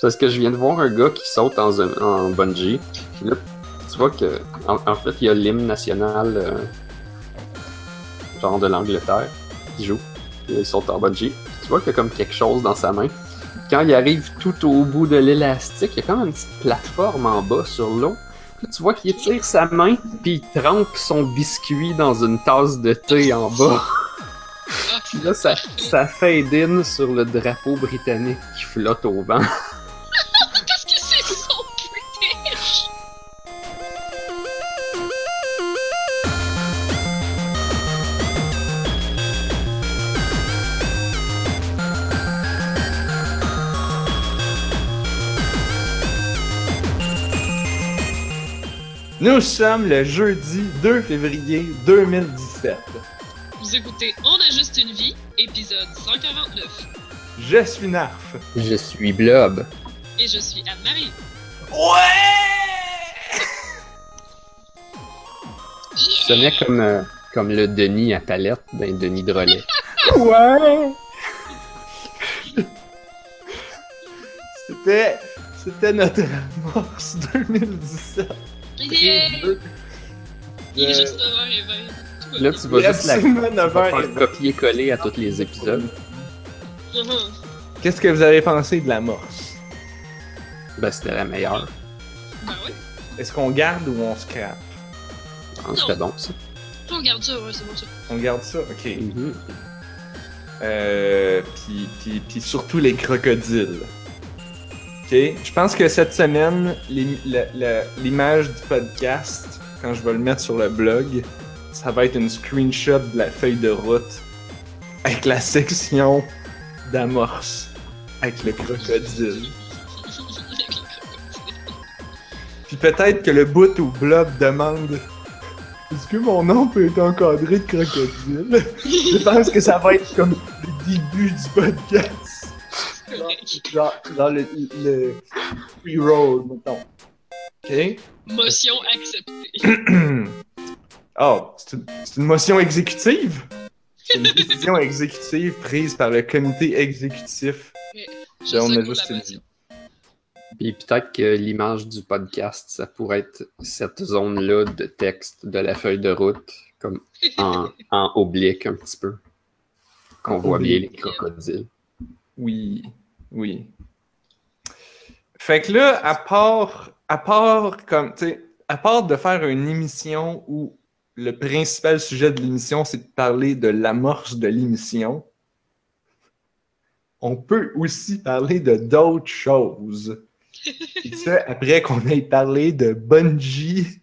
Parce que je viens de voir un gars qui saute en, en bungee. Là, tu vois que, en, fait, il y a l'hymne national, euh, genre de l'Angleterre, qui joue. il saute en bungee. Tu vois qu'il y a comme quelque chose dans sa main. Quand il arrive tout au bout de l'élastique, il y a comme une petite plateforme en bas sur l'eau. tu vois qu'il tire sa main, puis il trempe son biscuit dans une tasse de thé en bas. Puis là, ça, ça fade in sur le drapeau britannique qui flotte au vent. Nous sommes le jeudi 2 février 2017. Vous écoutez On a juste une vie, épisode 149. Je suis Narf. Je suis Blob. Et je suis Anne-Marie. Ouais! Ça sonnait comme, euh, comme le Denis à palette d'un Denis Drolet. ouais! C'était, c'était notre amorce 2017. Euh, Il est juste 9h20. Tout va Là, tu vas juste la Absolument tu vas 9h20. faire copier-coller à tous les épisodes. Qu'est-ce que vous avez pensé de l'amorce? Ben, c'était la meilleure. Ben ouais. Est-ce qu'on garde ou on scrape? Ah, C'était bon, ça. On regarde ça, ouais, c'est bon ça. On garde ça? Ok. Mhm. Euh, puis, puis, puis surtout les crocodiles. Je pense que cette semaine, l'image du podcast, quand je vais le mettre sur le blog, ça va être une screenshot de la feuille de route avec la section d'amorce avec le crocodile. Puis peut-être que le bout où Blob demande Est-ce que mon nom peut être encadré de crocodile? Je pense que ça va être comme le début du podcast. Genre, genre le, le pre-roll, mettons. Ok? Motion acceptée. oh, c'est une, motion exécutive? C'est une décision exécutive prise par le comité exécutif. Je On a juste une. Puis peut-être que l'image du podcast, ça pourrait être cette zone-là de texte de la feuille de route, comme en, en oblique un petit peu. Qu'on voit bien les crocodiles. Oui, oui. Fait que là, à part, à part comme, à part de faire une émission où le principal sujet de l'émission, c'est de parler de l'amorce de l'émission, on peut aussi parler de d'autres choses. Et ça, après qu'on ait parlé de bungee,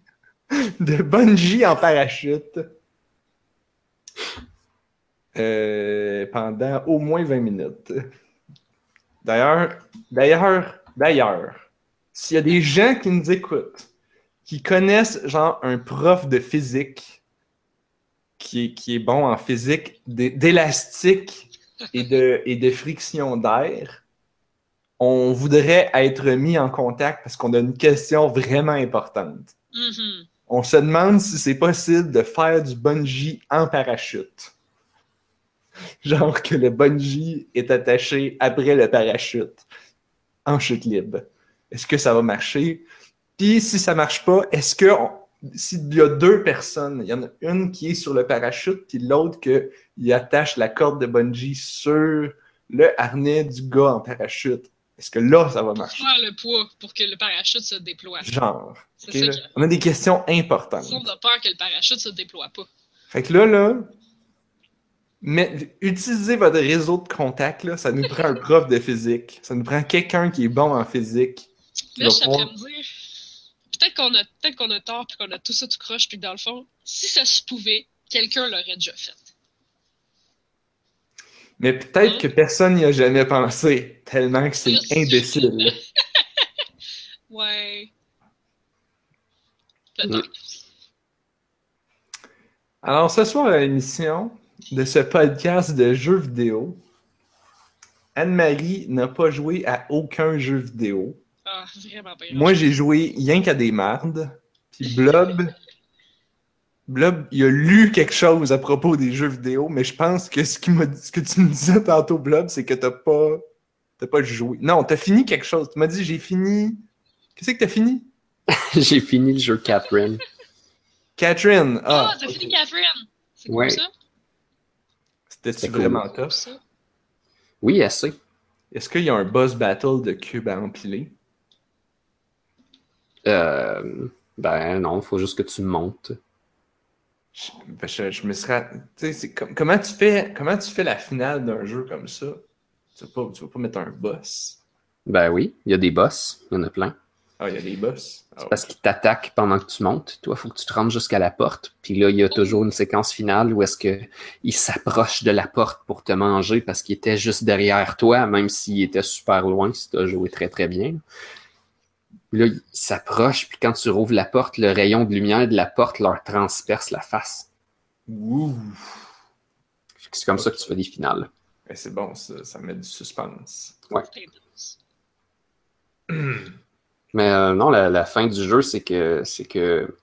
de bungee en parachute euh, pendant au moins 20 minutes. D'ailleurs, d'ailleurs, d'ailleurs, s'il y a des gens qui nous écoutent, qui connaissent genre un prof de physique qui est, qui est bon en physique d'é- d'élastique et de, et de friction d'air, on voudrait être mis en contact parce qu'on a une question vraiment importante. Mhm. On se demande si c'est possible de faire du bungee en parachute. Genre que le bungee est attaché après le parachute en chute libre. Est-ce que ça va marcher? Puis si ça marche pas, est-ce que on- s'il y a deux personnes, il y en a une qui est sur le parachute, puis l'autre qui attache la corde de bungee sur le harnais du gars en parachute, est-ce que là, ça va marcher? Faire le poids pour que le parachute se déploie. Genre. C'est ok, ça On a des questions importantes. On a peur que le parachute se déploie pas. Fait que là, là, mais, utilisez votre réseau de contacts, là, ça nous prend un prof de physique. Ça nous prend quelqu'un qui est bon en physique. Là, je pouvoir- me dire, peut-être qu'on a, peut-être qu'on a tort puis qu'on a tout ça tout croche puis que dans le fond, si ça se pouvait, quelqu'un l'aurait déjà fait. Mais peut-être que personne n'y a jamais pensé, tellement que c'est imbécile. Ouais. Peut-être. Alors, ce soir à l'émission de ce podcast de jeux vidéo, Anne-Marie n'a pas joué à aucun jeu vidéo. Ah, vraiment pas. Moi, j'ai joué rien qu'à des mardes. Puis Blob, Blob, il a lu quelque chose à propos des jeux vidéo, mais je pense que ce, qui m'a dit- ce que tu me disais tantôt, Blob, c'est que t'as pas T'as pas joué. Non, t'as fini quelque chose. Tu m'as dit j'ai fini. Qu'est-ce que t'as fini? J'ai fini le jeu Catherine. Catherine. Ah, Ah, t'as fini Catherine! C'est Ouais. ça? C'était cool. vraiment tough? Ça? Oui, assez. Est-ce qu'il y a un boss battle de cubes à empiler? Euh, ben non, faut juste que tu montes. Je, ben, je- je me serais. Tu sais, c'est comme- comment, tu fais, comment tu fais la finale d'un jeu comme ça? Tu vas pas, tu vas pas mettre un boss. Ben oui, il y a des boss, il y en a plein. Ah, il y a des boss. Ah, C'est parce qu'ils t'attaquent pendant que tu montes. Toi, il faut que tu te rendes jusqu'à la porte. Puis là, il y a toujours une séquence finale où est-ce que il s'approche de la porte pour te manger parce qu'il était juste derrière toi, même s'il était super loin, si tu as joué très très bien. Puis là, il s'approche, puis quand tu rouvres la porte, le rayon de lumière de la porte leur transperce la face. Ouh! C'est comme ça que tu fais des finales. Ben, c'est bon, ça, ça met du suspense. Intense. Mais euh, non, la, la fin du jeu, c'est que c'est que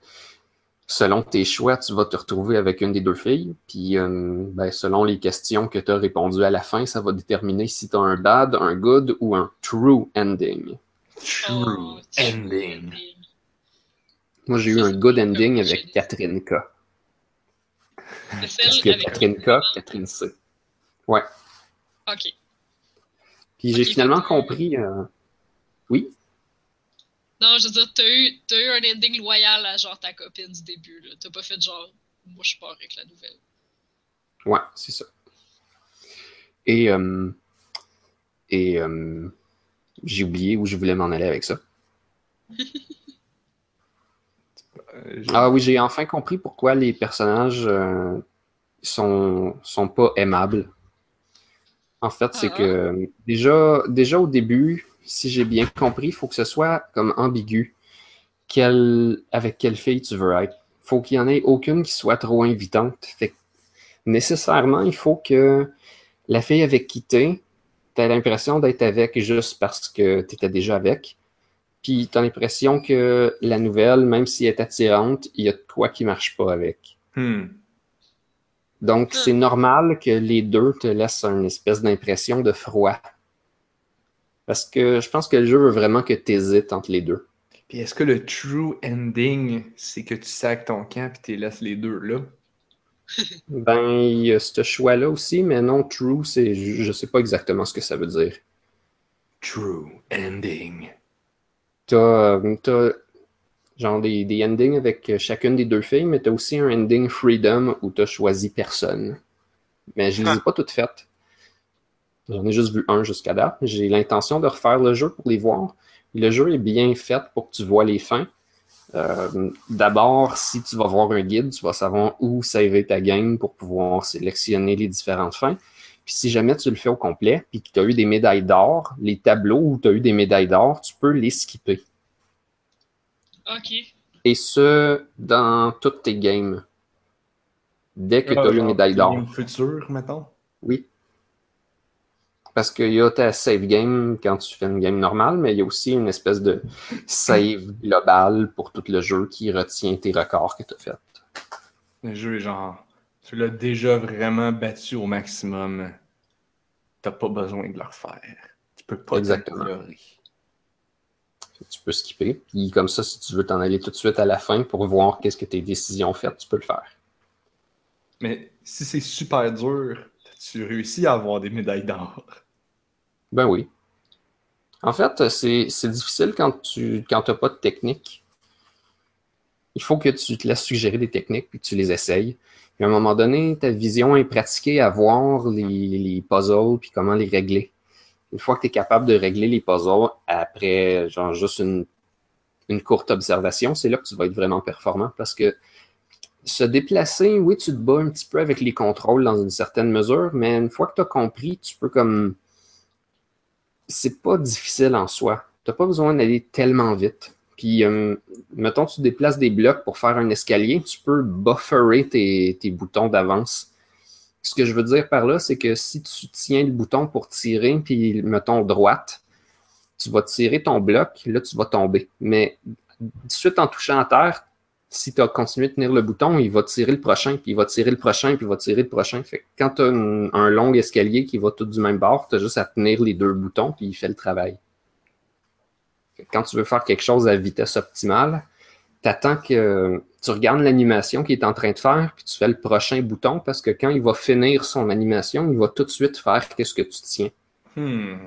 selon tes choix, tu vas te retrouver avec une des deux filles. Puis euh, ben, selon les questions que tu as répondues à la fin, ça va déterminer si tu as un bad, un good ou un true ending. True Oh, true ending. Moi, j'ai eu un good ending avec Catherine K. Parce que Catherine K, Catherine C. Ok. Puis j'ai finalement compris. euh, Oui, Non, je veux dire, t'as eu, t'as eu un ending loyal à genre ta copine du début. T'as pas fait genre, moi je pars avec la nouvelle. Ouais, c'est ça. Et, euh, et euh, j'ai oublié où je voulais m'en aller avec ça. Ah oui, j'ai enfin compris pourquoi les personnages euh, sont, sont pas aimables. En fait, c'est Ah. que déjà, déjà au début, si j'ai bien compris, il faut que ce soit comme ambigu. Quelle, avec quelle fille tu veux être. faut qu'il y en ait aucune qui soit trop invitante. Fait que nécessairement, il faut que la fille avec qui t'es, t'as l'impression d'être avec juste parce que t'étais déjà avec. Puis t'as l'impression que la nouvelle, même si elle est attirante, il y a de quoi qui marche pas avec. Hmm. Donc, Hmm. c'est normal que les deux te laissent une espèce d'impression de froid. Parce que je pense que le jeu veut vraiment que tu hésites entre les deux. Puis est-ce que le true ending, c'est que tu sacs ton camp et tu laisses les deux là? Ben, il y a ce choix-là aussi, mais non, true, c'est, je sais pas exactement ce que ça veut dire. True ending. T'as, euh, t'as genre des, des endings avec chacune des deux filles, mais t'as aussi un ending freedom où t'as choisi personne. Mais je les ai Ah. pas toutes faites. J'en ai juste vu un jusqu'à date. J'ai l'intention de refaire le jeu pour les voir. Le jeu est bien fait pour que tu vois les fins. Euh, D'abord, si tu vas voir un guide, tu vas savoir où saver ta game pour pouvoir sélectionner les différentes fins. Puis si jamais tu le fais au complet, puis que tu as eu des médailles d'or, les tableaux où tu as eu des médailles d'or, tu peux les skipper. Ok. Et ce, dans toutes tes games. Dès que tu as eu une médaille d'or. Game futur, mettons? Oui. Parce qu'il y a ta save game quand tu fais une game normale, mais il y a aussi une espèce de save global pour tout le jeu qui retient tes records que tu as fait. Le jeu est genre, tu l'as déjà vraiment battu au maximum. T'as pas besoin de le refaire. Tu peux pas Exactement. Tu peux skipper. Puis comme ça, si tu veux t'en aller tout de suite à la fin pour voir qu'est-ce que tes décisions ont fait, tu peux le faire. Mais si c'est super dur, tu réussis à avoir des médailles d'or? Ben oui. En fait, c'est difficile quand tu quand n'as pas de technique. Il faut que tu te laisses suggérer des techniques puis que tu les essayes. Puis à un moment donné, ta vision est pratiquée à voir les, les puzzles puis comment les régler. Une fois que tu es capable de régler les puzzles après genre juste une, une courte observation, c'est là que tu vas être vraiment performant parce que se déplacer, oui, tu te bats un petit peu avec les contrôles dans une certaine mesure, mais une fois que tu as compris, tu peux comme c'est pas difficile en soi. Tu n'as pas besoin d'aller tellement vite. Puis, euh, mettons, tu déplaces des blocs pour faire un escalier, tu peux bufferer tes, boutons d'avance. Ce que je veux dire par là, c'est que si tu tiens le bouton pour tirer, puis mettons droite, tu vas tirer ton bloc, là, tu vas tomber. Mais suite en touchant à terre, si tu as continué de tenir le bouton, il va tirer le prochain, puis il va tirer le prochain, puis il va tirer le prochain. Quand tu as un long escalier qui va tout du même bord, tu as juste à tenir les deux boutons, puis il fait le travail. quand tu veux faire quelque chose à vitesse optimale, tu attends que tu regardes l'animation qu'il est en train de faire, puis tu fais le prochain bouton, parce que quand il va finir son animation, il va tout de suite faire qu'est-ce que tu tiens. Hmm.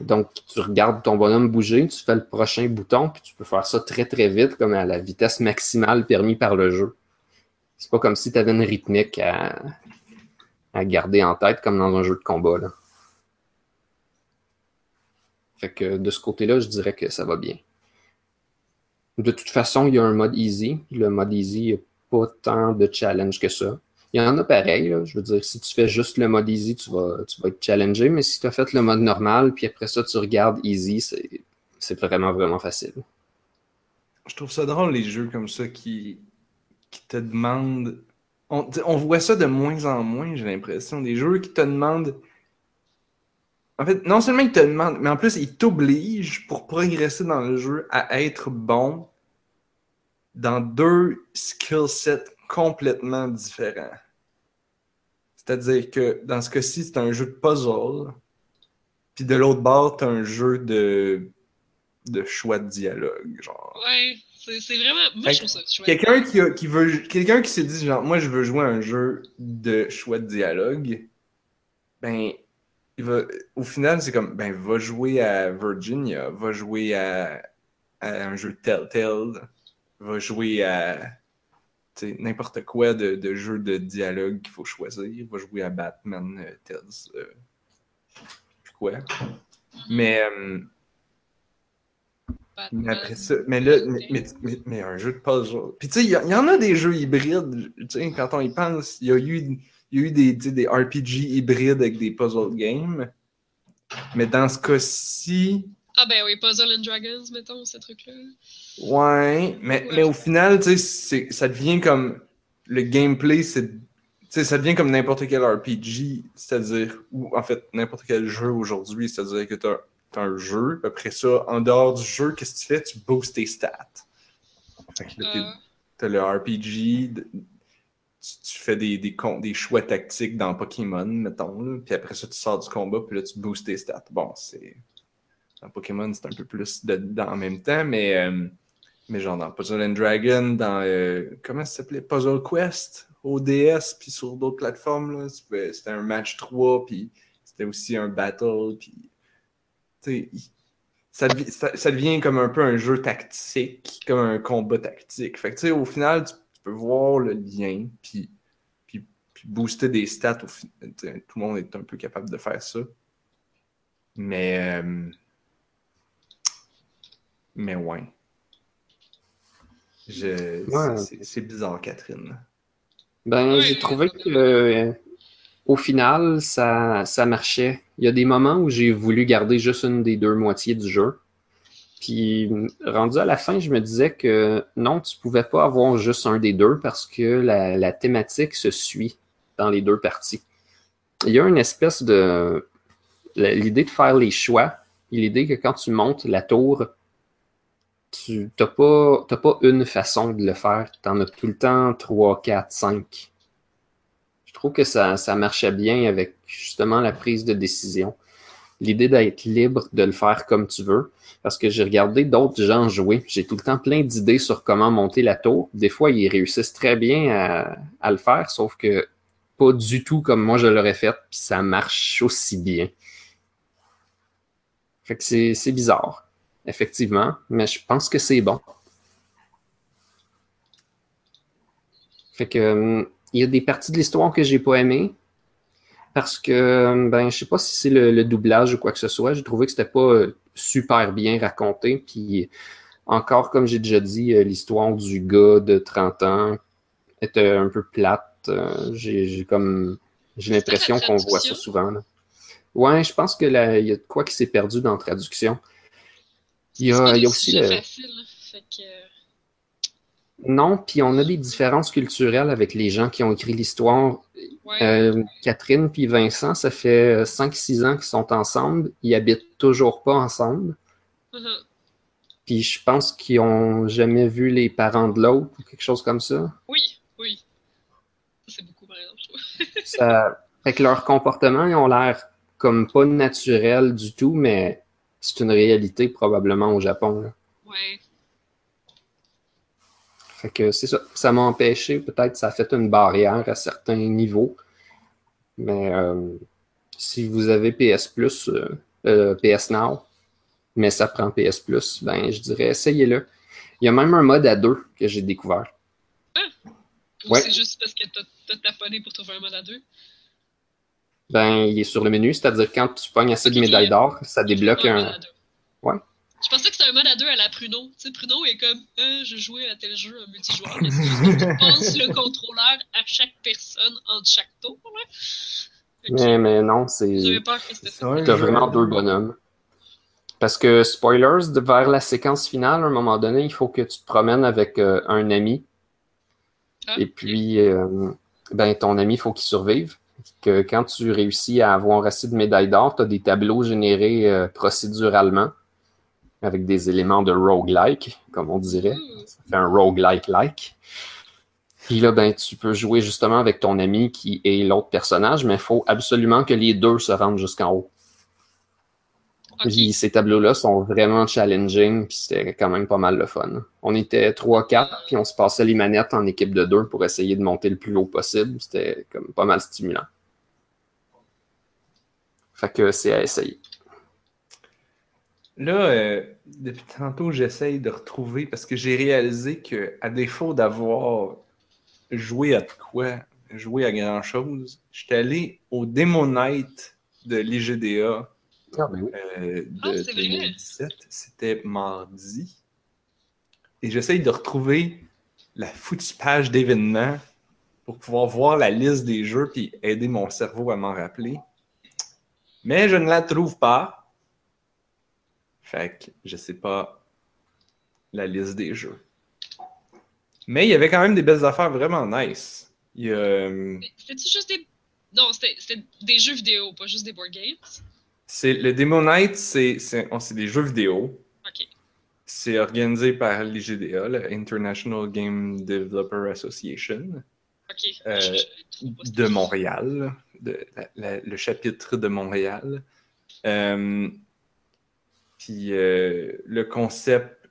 Donc, tu regardes ton bonhomme bouger, tu fais le prochain bouton, puis tu peux faire ça très très vite, comme à la vitesse maximale permis par le jeu. C'est pas comme si tu avais une rythmique à, garder en tête comme dans un jeu de combat. Que de ce côté-là, je dirais que ça va bien. De toute façon, il y a un mode easy. Le mode easy, il n'y a pas tant de challenge que ça. Il y en a pareil, je veux dire, si tu fais juste le mode easy, tu vas, tu vas être challengé, mais si tu as fait le mode normal, puis après ça, tu regardes easy, c'est vraiment, vraiment facile. Je trouve ça drôle, les jeux comme ça qui, qui te demandent. On, on voit ça de moins en moins, j'ai l'impression. Des jeux qui te demandent. En fait, non seulement ils te demandent, mais en plus, ils t'obligent pour progresser dans le jeu à être bon dans deux skill sets complètement différent. C'est-à-dire que dans ce cas-ci, c'est un jeu de puzzle, puis de l'autre bord, tu un jeu de, de choix de dialogue. Genre. Ouais, c'est vraiment. Moi, je trouve ça chouette. Quelqu'un qui, qui, veut. Quelqu'un qui s'est dit, genre, moi, je veux jouer un jeu de choix de dialogue, ben, il va, au final, c'est comme, ben, va jouer à Virginia, va jouer à, à un jeu Telltale, va jouer à n'importe quoi de, de, jeu de dialogue qu'il faut choisir. Va jouer à Batman, euh, Tales, euh, quoi. Mais, euh, mais après ça, mais là, mais, mais, un jeu de puzzle. Puis tu sais, il y, en a des jeux hybrides, tu sais, quand on y pense, il y a eu, y a eu des, des RPG hybrides avec des puzzle games. Mais dans ce cas-ci. Ah ben oui, Puzzle and Dragons, mettons, ce truc-là. Ouais, mais, mais au final, tu sais, ça devient comme le gameplay, c'est ça devient comme n'importe quel RPG, c'est-à-dire, ou en fait, n'importe quel jeu aujourd'hui, c'est-à-dire que tu as, un jeu, après ça, en dehors du jeu, qu'est-ce que tu fais? Tu boostes tes stats. Fait que là, tu as le RPG, tu, fais des, des, des, choix tactiques dans Pokémon, mettons, puis après ça, tu sors du combat, puis là, tu boostes tes stats. Bon, c'est. Dans Pokémon, c'est un peu plus dedans en même temps, mais. Euh, mais genre dans Puzzle and Dragon, dans. Euh, comment ça s'appelait? Puzzle Quest, ODS, puis sur d'autres plateformes, c'était un match 3, puis c'était aussi un battle, puis. Ça, ça, ça, devient comme un peu un jeu tactique, comme un combat tactique. Fait que, tu sais, au final, tu, peux voir le lien, puis booster des stats. Au, tout le monde est un peu capable de faire ça. Mais. Euh, mais ouais. C'est bizarre, Catherine. Ben, j'ai trouvé que euh, au final, ça, ça marchait. Il y a des moments où j'ai voulu garder juste une des deux moitiés du jeu. Puis, rendu à la fin, je me disais que non, tu pouvais pas avoir juste un des deux parce que la, la thématique se suit dans les deux parties. Il y a une espèce de. L'idée de faire les choix, l'idée que quand tu montes la tour, tu n'as pas, pas une façon de le faire. Tu en as tout le temps 3, 4, 5. Je trouve que ça, ça marchait bien avec justement la prise de décision. L'idée d'être libre de le faire comme tu veux. Parce que j'ai regardé d'autres gens jouer. J'ai tout le temps plein d'idées sur comment monter la tour. Des fois, ils réussissent très bien à, à le faire, sauf que pas du tout comme moi je l'aurais fait, puis ça marche aussi bien. Fait que c'est bizarre effectivement, mais je pense que c'est bon. Fait que hum, il y a des parties de l'histoire que j'ai pas aimées parce que hum, ben je sais pas si c'est le, doublage ou quoi que ce soit, j'ai trouvé que c'était pas euh, super bien raconté puis encore comme j'ai déjà dit euh, l'histoire du gars de 30 ans était un peu plate, euh, j'ai comme j'ai l'impression qu'on voit ça souvent là. Ouais, je pense que il y a quoi qui s'est perdu dans la traduction. Il y a, il y a aussi. Euh, facile, fait que... Non, puis on a des différences culturelles avec les gens qui ont écrit l'histoire. Euh, Catherine puis Vincent, ça fait 5-6 ans qu'ils sont ensemble. Ils habitent toujours pas ensemble. Uh-huh. Puis je pense qu'ils ont jamais vu les parents de l'autre ou quelque chose comme ça. Oui, oui. C'est beaucoup, par exemple. Ça fait que leur comportement, ils ont l'air comme pas naturel du tout, mais c'est une réalité probablement au Japon. Ouais. Fait que c'est ça. Ça m'a empêché, peut-être ça a fait une barrière à certains niveaux. Mais euh, si vous avez PS Plus, euh, euh, PS Now, mais ça prend PS Plus, ben je dirais essayez-le. Il y a même un mode à deux que j'ai découvert. Ou Ouais. c'est juste parce que t'as taponné pour trouver un mode à deux. Ben, il est sur le menu, c'est-à-dire quand tu pognes assez de médailles d'or, ça débloque Un un. Ouais. Je pensais que c'était un mode à deux à la Pruno. Tu sais, Pruno est comme, euh, je jouais à tel jeu en multijoueur. Mais tu passes le contrôleur à chaque personne entre chaque tour. Là. Mais, mais non, c'est. J'avais peur que c'était ça. Ouais, T'as je- vraiment deux bonhommes. Parce que, spoilers, de- vers la séquence finale, à un moment donné, il faut que tu te promènes avec euh, un ami. Ah, Et puis, euh, ben, ton ami, il faut qu'il survive. Que quand tu réussis à avoir assez de médailles d'or, tu as des tableaux générés euh, procéduralement avec des éléments de roguelike, comme on dirait. Ouh. Ça fait un roguelike-like. Puis là, ben, tu peux jouer justement avec ton ami qui est l'autre personnage, mais il faut absolument que les deux se rendent jusqu'en haut. Puis ces tableaux-là sont vraiment challenging, puis c'était quand même pas mal le fun. On était 3-4, puis on se passait les manettes en équipe de deux pour essayer de monter le plus haut possible. C'était comme pas mal stimulant. Fait que c'est à essayer. Là, euh, depuis tantôt, j'essaye de retrouver parce que j'ai réalisé que, à défaut d'avoir joué à quoi, joué à grand chose, j'étais allé au Demo Night de l'IGDA Ah, ben oui. euh, de Ah, c'est vrai. 2017. C'était mardi. Et j'essaye de retrouver la foutue page d'événements pour pouvoir voir la liste des jeux puis aider mon cerveau à m'en rappeler. Mais je ne la trouve pas. Fait que je sais pas la liste des jeux. Mais il y avait quand même des belles affaires vraiment nice. Il y a, euh, Mais C'était-tu juste des. Non, c'était c'était des jeux vidéo, pas juste des board games? C'est, le Demo Night, c'est, oh, des jeux vidéo. C'est organisé par l'IGDA, le International Game Developer Association. Euh, pas de Montréal, de, la- la- le chapitre de Montréal. Euh, puis euh, le concept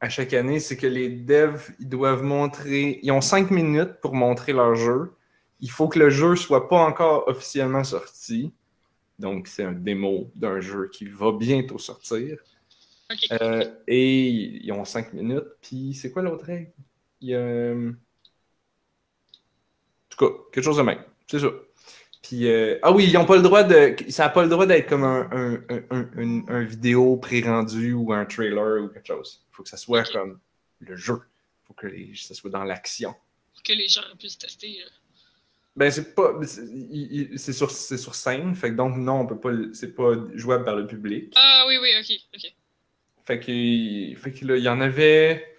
à chaque année, c'est que les devs, ils doivent montrer, ils ont cinq minutes pour montrer leur jeu. Il faut que le jeu soit pas encore officiellement sorti. Donc, c'est un démo d'un jeu qui va bientôt sortir. Euh, et ils ont 5 minutes. Puis c'est quoi l'autre règle? Il y a. euh, En tout cas, quelque chose de même. C'est ça. Puis, euh, ah oui, ils n'ont pas le droit de. Ça n'a pas le droit d'être comme un, un, un, un- vidéo pré-rendu ou un trailer ou quelque chose. Il faut que ça soit comme le jeu. Il faut que les- ça soit dans l'action. Pour que les gens puissent tester. là. Ben, c'est pas. c'est sur, sur scène. Fait que donc, non, on peut pas. C'est pas jouable par le public. Ah oui, oui, ok. ok. Fait que, fait que là, il y en avait,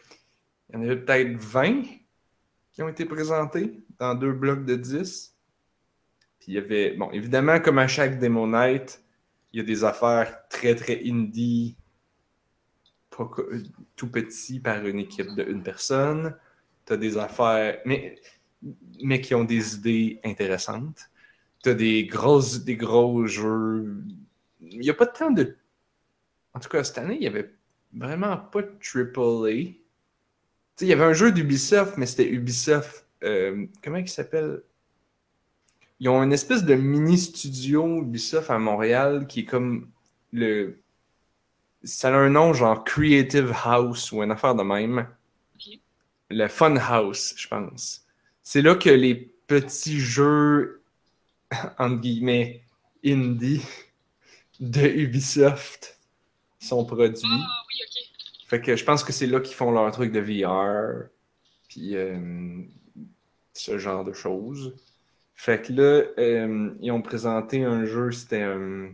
il y en avait peut-être 20 qui ont été présentés dans deux blocs de 10. Puis il y avait, bon, évidemment, comme à chaque Demo Night, il y a des affaires très, très indie, pas tout petit par une équipe de une personne. Tu as des affaires, mais, mais qui ont des idées intéressantes. Tu as des, grosses, des gros jeux. Il n'y a pas tant de en tout cas, cette année, il n'y avait vraiment pas de AAA. Tu sais, il y avait un jeu d'Ubisoft, mais c'était Ubisoft. euh, comment il s'appelle? Ils ont une espèce de mini studio Ubisoft à Montréal qui est comme le. Ça a un nom genre Creative House ou une affaire de même. Le Fun House, je pense. C'est là que les petits jeux, entre guillemets, indie de Ubisoft sont produits. Ah oui, ok. Fait que je pense que c'est là qu'ils font leur truc de VR, puis euh, ce genre de choses. Fait que là, euh, ils ont présenté un jeu, c'était... euh,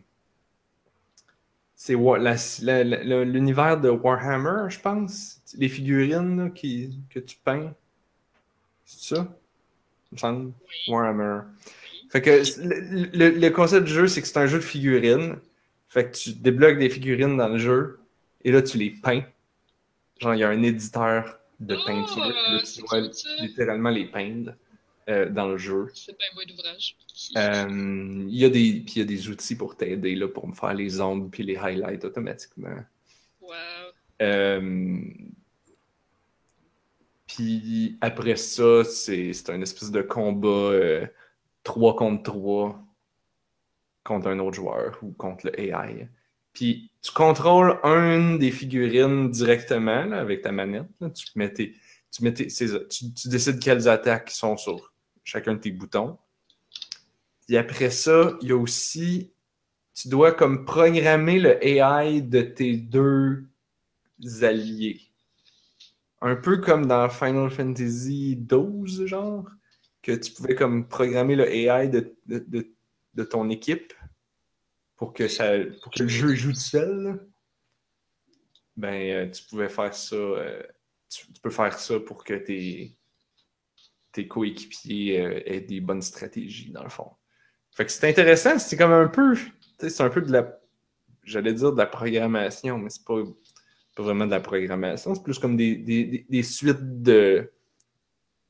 c'est l'univers de Warhammer, je pense. Les figurines là, qui, que tu peins. C'est ça? Me semble. Warhammer. Fait que le, le- le concept du jeu, c'est que c'est un jeu de figurines. Fait que tu débloques des figurines dans le jeu et là, tu les peins. genre, il y a un éditeur de Oh, peinture. Là, tu dois littéralement les peindre euh, dans le jeu. C'est pas un bout d'ouvrage. Euh, il y a des, puis il y a des outils pour t'aider là, pour me faire les ombres puis les highlights automatiquement. Wow. Euh, puis après ça, c'est un espèce de combat euh, 3 contre 3 contre un autre joueur ou contre le AI. Puis tu contrôles une des figurines directement avec ta manette. Tu tu, tu, décides quelles attaques sont sur chacun de tes boutons. Puis après ça, il y a aussi. Tu dois comme programmer le AI de tes deux alliés. Un peu comme dans Final Fantasy XII, genre, que tu pouvais comme programmer le AI de, de, de- ton équipe pour que, ça, pour que le jeu joue tout seul. Ben, euh, tu pouvais faire ça. euh, tu, peux faire ça pour que tes, tes coéquipiers euh, aient des bonnes stratégies, dans le fond. Fait que c'est intéressant, c'est comme un peu. C'est un peu de la. J'allais dire de la programmation, mais c'est pas, pas vraiment de la programmation. C'est plus comme des, des, des- des suites de.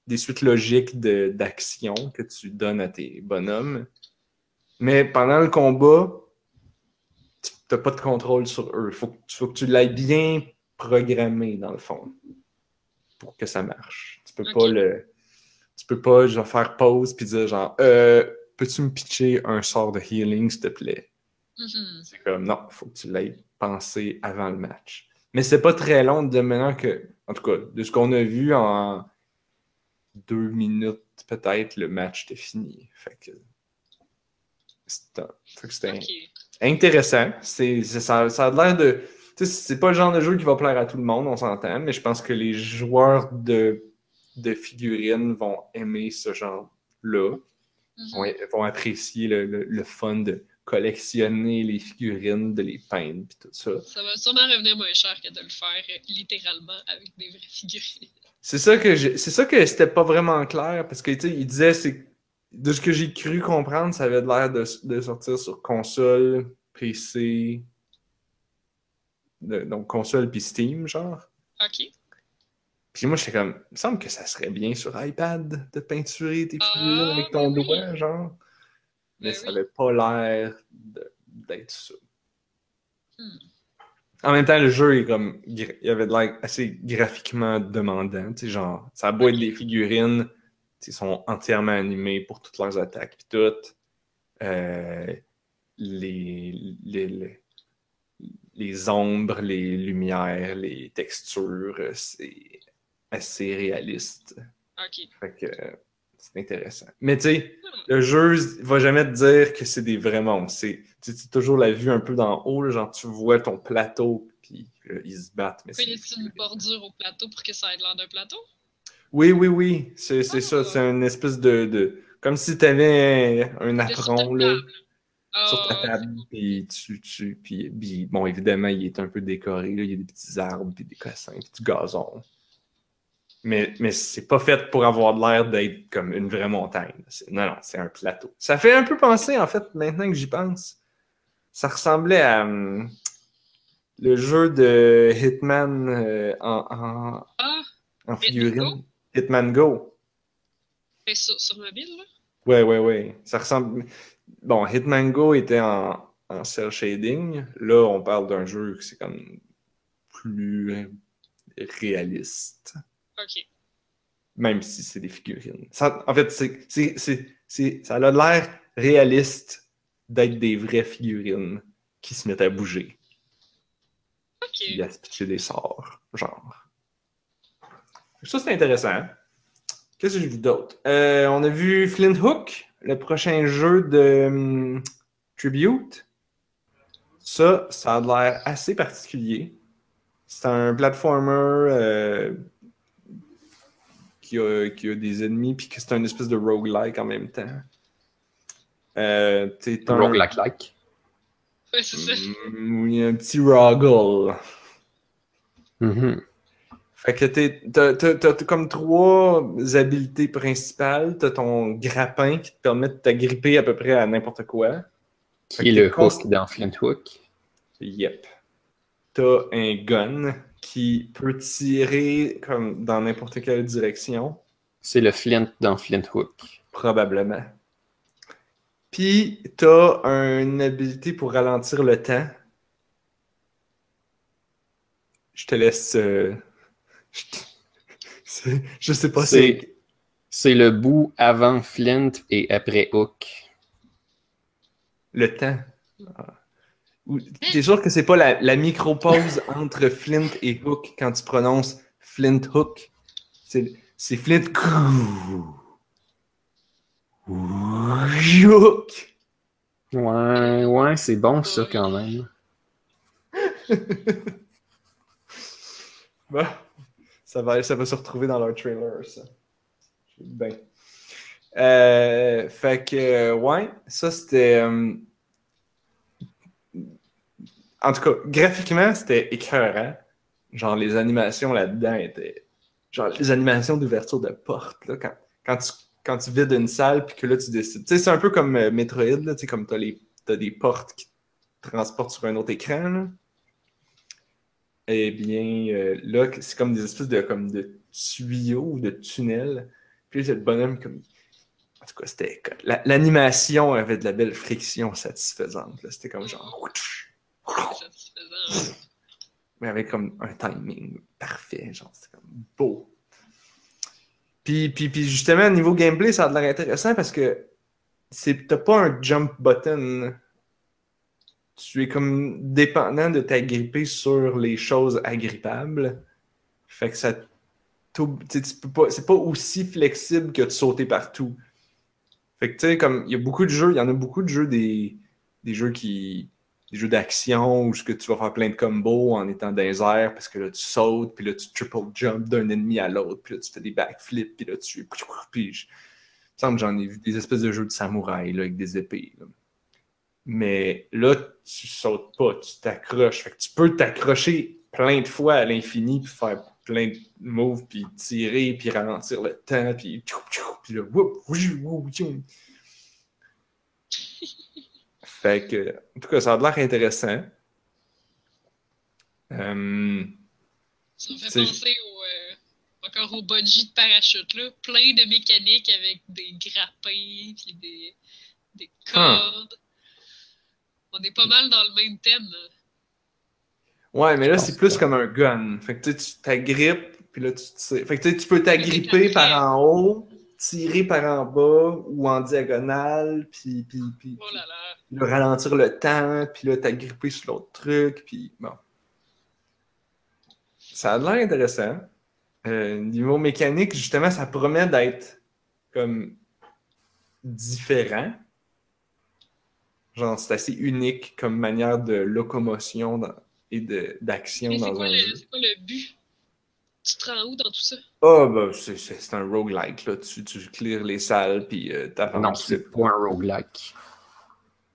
Des suites logiques d'actions que tu donnes à tes bonhommes. Mais pendant le combat, tu n'as pas de contrôle sur eux. Il faut, que- faut que tu l'aies bien programmé, dans le fond, pour que ça marche. Tu peux pas le. Tu peux pas genre, faire pause puis dire genre euh, peux-tu me pitcher un sort de healing, s'il te plaît? Mhm. C'est comme non, faut que tu l'aies pensé avant le match. Mais c'est pas très long de maintenant que. En tout cas, de ce qu'on a vu en deux minutes, peut-être, le match était fini. Fait que. C'était intéressant. C'est, ça, ça a l'air de. C'est pas le genre de jeu qui va plaire à tout le monde, on s'entend, mais je pense que les joueurs de, de figurines vont aimer ce genre-là, Mhm. vont, vont apprécier le, le- le fun de collectionner les figurines, de les peindre, puis tout ça. Ça va sûrement revenir moins cher que de le faire euh, littéralement avec des vraies figurines. C'est ça que j'ai- c'est ça que c'était pas vraiment clair, parce que tu sais, il disait, c'est de ce que j'ai cru comprendre, ça avait l'air de, de sortir sur console, PC, de- donc console puis Steam, genre. Ok. Puis moi, j'étais comme, il me semble que ça serait bien sur iPad de peinturer tes Ah, figurines avec ton oui. doigt, genre. Mais Ben ça oui. avait pas l'air d'être ça. Hmm. En même temps, le jeu est comme. Il avait de l'air assez graphiquement demandant. Tu sais, genre, ça a beau être des figurines, ils sont entièrement animés pour toutes leurs attaques, puis tout. Euh, les, les, les, les ombres, les lumières, les textures, euh, c'est assez réaliste. Ok. Fait que euh, c'est intéressant. Mais tu sais, le jeu va jamais te dire que c'est des vrais monstres. C'est toujours la vue un peu d'en haut, là, genre tu vois ton plateau, puis là, ils se battent. Mais c'est une bordure au plateau pour que ça ait l'air d'un plateau? Oui, oui, oui, c'est c'est ça. Ah. C'est une espèce de, de- Comme si tu avais un apron là, table. sur ta Ah, table, puis tu, tu puis, puis, bon, évidemment, il est un peu décoré. là. Il y a des petits arbres, puis des cossins, puis du gazon. Mais, mais c'est pas fait pour avoir l'air d'être comme une vraie montagne. Non, non, c'est un plateau. Ça fait un peu penser, en fait, maintenant que j'y pense. Ça ressemblait à hum, le jeu de Hitman euh, en, en, Ah, en Hitman figurine. Hitman Go. sur, sur mobile, là? Ouais, ouais, ouais. Ça ressemble. Bon, Hitman Go était en, en cel shading. Là, on parle d'un jeu qui c'est comme plus réaliste. Ok. Même si c'est des figurines. Ça, en fait, c'est, c'est, c'est, c'est- ça a l'air réaliste d'être des vraies figurines qui se mettent à bouger. Ok. à se pitcher des sorts, genre. Ça, c'est intéressant. Qu'est-ce que j'ai vu d'autre? Euh, on a vu Flint Hook, le prochain jeu de hum, Tribute. Ça, ça a l'air assez particulier. C'est un platformer euh, qui, a, qui a des ennemis, puis que c'est un espèce de roguelike en même temps. Euh, t'es un... Roguelike-like? Ouais, c'est ça. Mm, Oui, un petit roggle. Mhm. Fait que t'es- t'as, t'as- t'as- t'as comme trois habiletés principales. T'as ton grappin qui te permet de t'agripper à peu près à n'importe quoi. Qui est le hook dans Flint Hook? Yep. T'as un gun qui peut tirer comme dans n'importe quelle direction, C'est le Flint dans Flint Hook. probablement. Puis, t'as une habilité pour ralentir le temps. Je te laisse. euh, Je, te- je sais pas. C'est c'est le bout avant Flint et après Hook. Le temps. Ah. T'es sûr que c'est pas la, la micro-pause entre Flint et Hook quand tu prononces Flint Hook? C'est Flint Hook. Ouais, ouais, c'est bon ça quand même. Bon, ça va, ça va se retrouver dans leur trailer, ça. Ben. Euh, fait que, ouais, ça c'était. euh, En tout cas, graphiquement, c'était écœurant. Genre, les animations là-dedans étaient. Genre, les animations d'ouverture de porte, là, quand, quand, tu, quand tu vides une salle, puis que là, tu décides. Tu sais, c'est un peu comme euh, Metroid, là, tu sais, comme t'as, les, t'as des portes qui te transportent sur un autre écran, là. Eh bien, euh, là, c'est comme des espèces de, comme de tuyaux ou de tunnels. Puis c'est le bonhomme comme. En tout cas, c'était. la- L'animation avait de la belle friction satisfaisante. là. C'était comme genre. C'est. Mais avec comme un timing parfait. Genre, c'était comme beau. Puis, puis, puis justement, niveau gameplay, ça a l'air intéressant parce que c'est t'as pas un jump button. Tu es comme dépendant de t'agripper sur les choses agrippables. Fait que ça. C'est pas aussi flexible que de sauter partout. Fait que tu sais, comme il y a beaucoup de jeux, il y en a beaucoup de jeux des, des jeux qui. Des jeux d'action où ce que tu vas faire plein de combos en étant airs parce que là tu sautes, puis là tu triple jump d'un ennemi à l'autre, puis là tu fais des backflips, puis là tu. Puis je... il me semble que j'en ai vu des espèces de jeux de samouraï là, avec des épées. Mais là, tu sautes pas, tu t'accroches. Fait que tu peux t'accrocher plein de fois à l'infini, puis faire plein de moves, puis tirer, puis ralentir le temps, puis puis là. Fait que, en tout cas, ça a l'air intéressant. Euh, Ça me fait penser au, euh, encore au bungee de parachute, là. Plein de mécaniques avec des grappins, puis des, des Ah. cordes. On est pas mal dans le même thème. là. Ouais, mais là, c'est plus comme un gun. Fait que tu sais, t'agrippes, puis là, tu tires. Fait que tu sais, tu peux t'agripper par en haut, tirer par en bas ou en diagonale, puis, puis, puis, Oh là là. puis là, ralentir le temps, puis là, t'agripper sur l'autre truc, puis bon. Ça a l'air intéressant. Euh, niveau mécanique, justement, ça promet d'être comme différent. Genre, c'est assez unique comme manière de locomotion dans- et d'action dans quoi, un le- jeu. c'est quoi le but? Tu te rends où dans tout ça? Ah, bah, c'est- c'est c'est un roguelike, là. Tu, tu clears les salles, puis euh. Non, c'est pas un roguelike.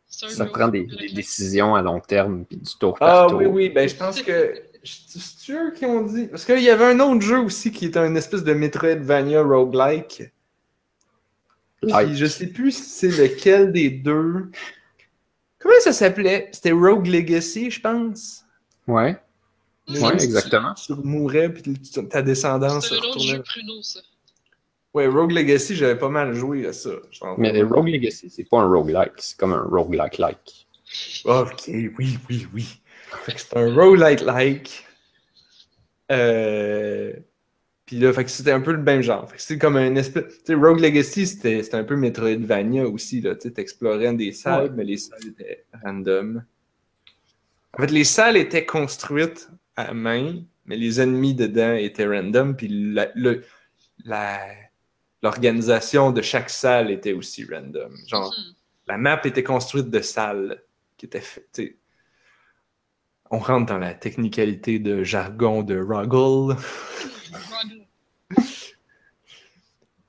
C'est un Ça prend des, des décisions à long terme puis du tour Ah par tour. oui, oui, ben je pense que. C'est sûr qu'ils ont dit. Parce qu'il y avait un autre jeu aussi qui était un espèce de Metroidvania roguelike. Like. Puis je sais plus si c'est lequel des deux. Comment ça s'appelait? C'était Rogue Legacy, je pense. Ouais, Oui, ouais, tu- exactement. Tu mourais, puis tu- ta descendance C'est un jeu pruneau, ça. Ouais, Rogue Legacy, j'avais pas mal joué à ça. Mais Rogue Legacy, c'est pas un roguelike, c'est comme un roguelike-like. Ok, oui, oui, oui. Fait que c'est un roguelike-like. Euh... Puis là, fait que c'était un peu le même genre. Fait que c'était comme un espèce. Tu sais, Rogue Legacy, c'était un peu Metroidvania aussi. là. Tu sais, t'explorais des salles, Ouais. mais les salles étaient random. En fait, les salles étaient construites à main, mais les ennemis dedans étaient random. Puis la- le- la- l'organisation de chaque salle était aussi random. Genre, Mhm. la map était construite de salles qui étaient faites. On rentre dans la technicalité de jargon de Ruggle. Rogue.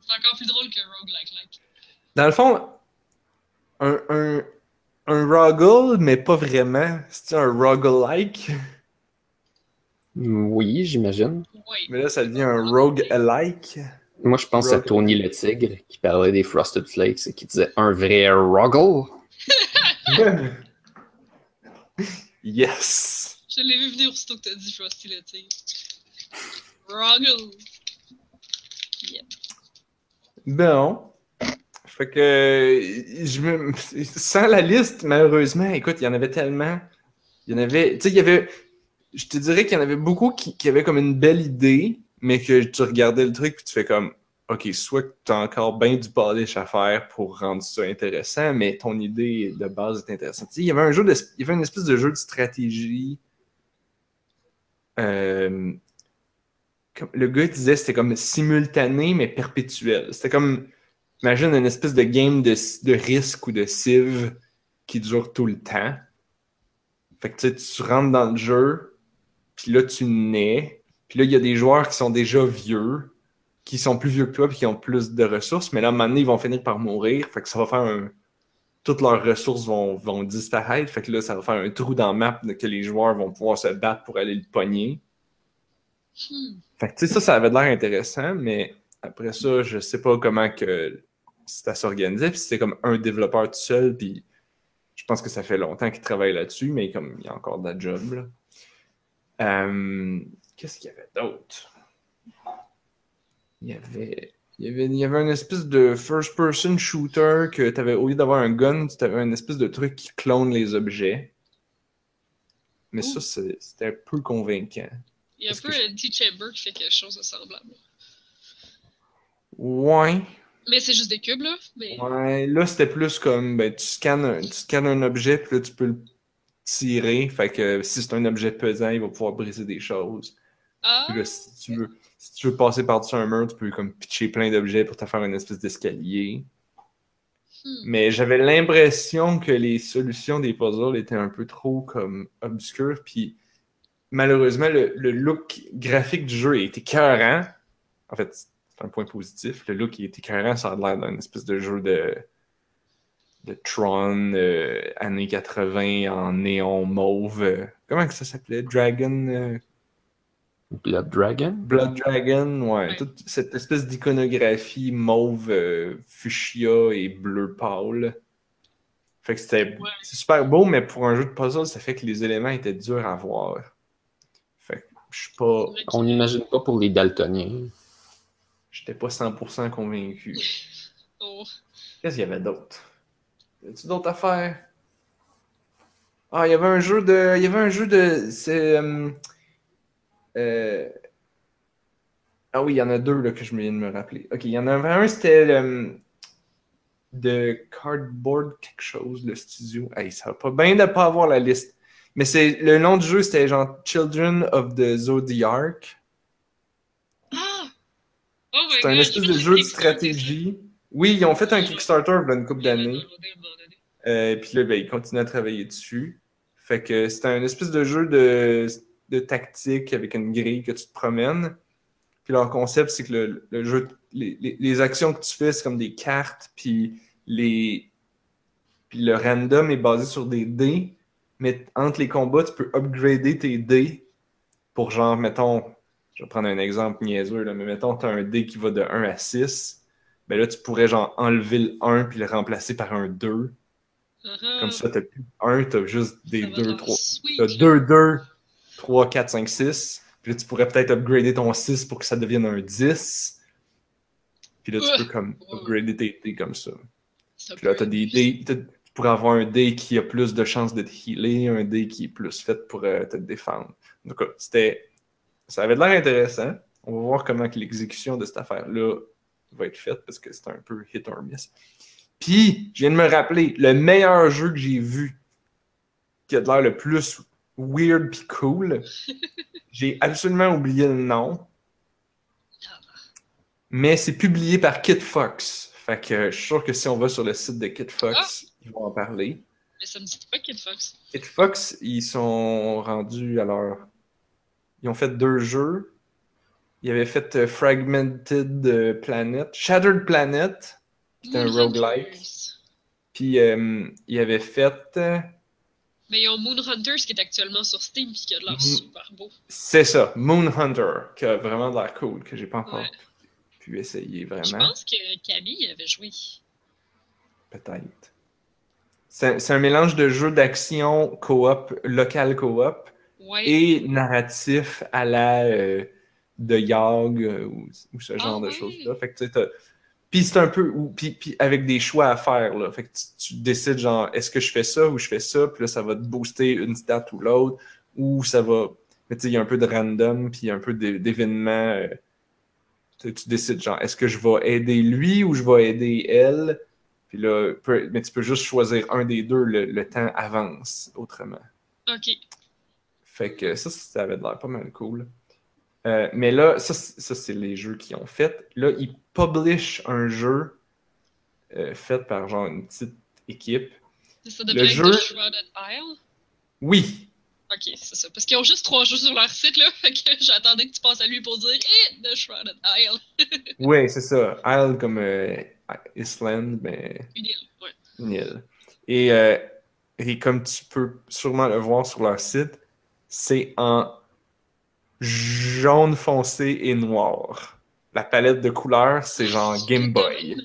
C'est encore plus drôle que roguelike like. Dans le fond, un, un, un Ruggle, mais pas vraiment. C'est un Ruggle-like. Oui, j'imagine. Oui. Mais là, ça devient un Rogue-alike. Moi, je pense à Rogue. Tony le Tigre qui parlait des Frosted Flakes et qui disait un vrai Ruggle. yes! Je l'ai vu venir aussitôt que t'as dit Frosty le tigre. Struggle. Yep. Bon. Fait que je me... sans la liste, malheureusement, écoute, il y en avait tellement. Il y en avait. Tu sais, il y avait. Je te dirais qu'il y en avait beaucoup qui, avaient comme une belle idée, mais que tu regardais le truc puis tu fais comme OK, soit que tu as encore bien du polish à faire pour rendre ça intéressant, mais ton idée de base est intéressante. Il y avait un jeu de, il y avait une espèce de jeu de stratégie. Euh, le gars disait c'était comme simultané mais perpétuel. C'était comme imagine une espèce de game de, risque ou de civ qui dure tout le temps. Fait que tu sais, tu rentres dans le jeu, puis là tu nais, puis là il y a des joueurs qui sont déjà vieux, qui sont plus vieux que toi puis qui ont plus de ressources, mais là à un moment donné ils vont finir par mourir, fait que ça va faire un toutes leurs ressources vont, vont disparaître, fait que là ça va faire un trou dans la map que les joueurs vont pouvoir se battre pour aller le pogner. Hmm. Fait que, tu sais, ça, ça avait l'air intéressant, mais après ça, je sais pas comment que ça s'organisait. Puis c'était comme un développeur tout seul, puis je pense que ça fait longtemps qu'il travaille là-dessus, mais comme il y a encore de la job, là. Euh, Qu'est-ce qu'il y avait d'autre? Il y avait... Il y, avait, il y avait une espèce de first-person shooter que t'avais, au lieu d'avoir un gun, tu avais une espèce de truc qui clone les objets. Mais ça, c'était un peu convaincant. Il y a un peu je- Empty Chamber qui fait quelque chose de semblable. Ouais. Mais c'est juste des cubes, là. Mais... Ouais, là, c'était plus comme, ben, tu scannes un, tu scannes un objet, puis là, tu peux le tirer. Fait que si c'est un objet pesant, il va pouvoir briser des choses. Ah! Puis là, si tu veux, si tu veux passer par-dessus un mur, tu peux comme pitcher plein d'objets pour te faire une espèce d'escalier. Hmm. Mais j'avais l'impression que les solutions des puzzles étaient un peu trop comme obscures, puis malheureusement, le, le look graphique du jeu était écœurant. En fait, c'est un point positif. Le look il était écœurant, ça a l'air d'un espèce de jeu de, de Tron euh, années 80 en néon mauve. euh, comment que ça s'appelait? Dragon... euh, Blood Dragon? Blood Dragon, ouais. Ouais. Toute cette espèce d'iconographie mauve, euh, fuchsia et bleu pâle. Fait que c'était Ouais. super beau, mais pour un jeu de puzzle, ça fait que les éléments étaient durs à voir. Fait que je suis pas. On n'imagine pas pour les daltoniens. J'étais pas 100% convaincu. Oh. Qu'est-ce qu'il y avait d'autre? Y a-tu d'autres affaires? Ah, il y avait un jeu de. Il y avait un jeu de. C'est. euh, euh, Ah oui, il y en a deux là, que je me viens de me rappeler. Ok, il y en avait un, c'était le. De Cardboard quelque chose, le studio. Hey, ça va pas bien de pas avoir la liste. Mais c'est le nom du jeu, c'était genre Children of the Zodiac. Ah! Oh C'est un espèce de jeu de stratégie. Oui, ils ont fait un Kickstarter il y a une couple d'années. Euh, puis là, ben, ils continuent à travailler dessus. Fait que c'est un espèce de jeu de, tactique avec une grille que tu te promènes. Puis leur concept, c'est que les actions que tu fais, c'est comme des cartes, puis les. Puis le random est basé sur des dés. Mais entre les combats, tu peux upgrader tes dés pour genre, mettons, je vais prendre un exemple niaiseux, là, mais mettons, tu as un dé qui va de 1 à 6. Ben là, tu pourrais genre enlever le 1 puis le remplacer par un 2. Uh-huh. Comme ça, t'as plus 1, t'as juste des Ça va 2, genre 3. sweet, T'as là. 2, 2, 3, 4, 5, 6. Puis là, tu pourrais peut-être upgrader ton 6 pour que ça devienne un 10. Puis là, tu Ouais. peux comme upgrader tes dés comme ça. Ça Puis là, t'as des dés. Tu pourrais avoir un dé qui a plus de chances de te healer, un dé qui est plus fait pour euh, te défendre. Cas, c'était. Ça avait l'air intéressant. On va voir comment l'exécution de cette affaire-là va être faite parce que c'est un peu hit or miss. Puis, je viens de me rappeler, le meilleur jeu que j'ai vu qui a de l'air le plus weird puis cool, j'ai absolument oublié le nom, mais c'est publié par Kid Fox. Fait que je suis sûr que si on va sur le site de Kid Fox, ils vont en parler. Mais ça me dit pas Kid Fox. Kid Fox, ils sont rendus à leur. Ils ont fait deux jeux. Ils avaient fait euh, Fragmented euh, Planet, Shattered Planet, qui était un roguelike. Puis euh, ils avaient fait. Mais ils ont Moon Hunters qui est actuellement sur Steam puis qui a de l'air Mhm. super beau. C'est ça, Moon Hunter, qui a vraiment de l'air cool, que j'ai pas encore Ouais. pu essayer Je vraiment. pense que Camille avait joué. Peut-être. C'est un mélange de jeu d'action coop, local coop, Ouais. et narratif à la euh, de Yogg euh, ou, ou ce Ah genre de choses-là. Fait que tu Puis c'est un peu. Puis, puis avec des choix à faire, là. Fait que tu, tu décides, genre, est-ce que je fais ça ou je fais ça? Puis là, ça va te booster une stat ou l'autre. Ou ça va. Mais tu sais, il y a un peu de random, puis il y a un peu d'é- d'événements. euh, tu tu décides, genre, est-ce que je vais aider lui ou je vais aider elle? Puis là, peu- mais tu peux juste choisir un des deux, le, le temps avance autrement. Ok. Fait que ça, ça avait l'air pas mal cool. Euh, mais là, ça, c'est- ça, c'est les jeux qu'ils ont fait. Là, ils publishent un jeu euh, fait par genre une petite équipe. Ça devrait être jeu- Isle. Oui, Ok, c'est ça. Parce qu'ils ont juste trois jeux sur leur site, là. Fait que j'attendais que tu passes à lui pour dire Eh, The Shrouded Isle. oui, c'est ça. Isle comme euh, Island, mais Une île, ouais. une île. Et, et comme tu peux sûrement le voir sur leur site, c'est en jaune foncé et noir. La palette de couleurs, c'est genre Game Boy.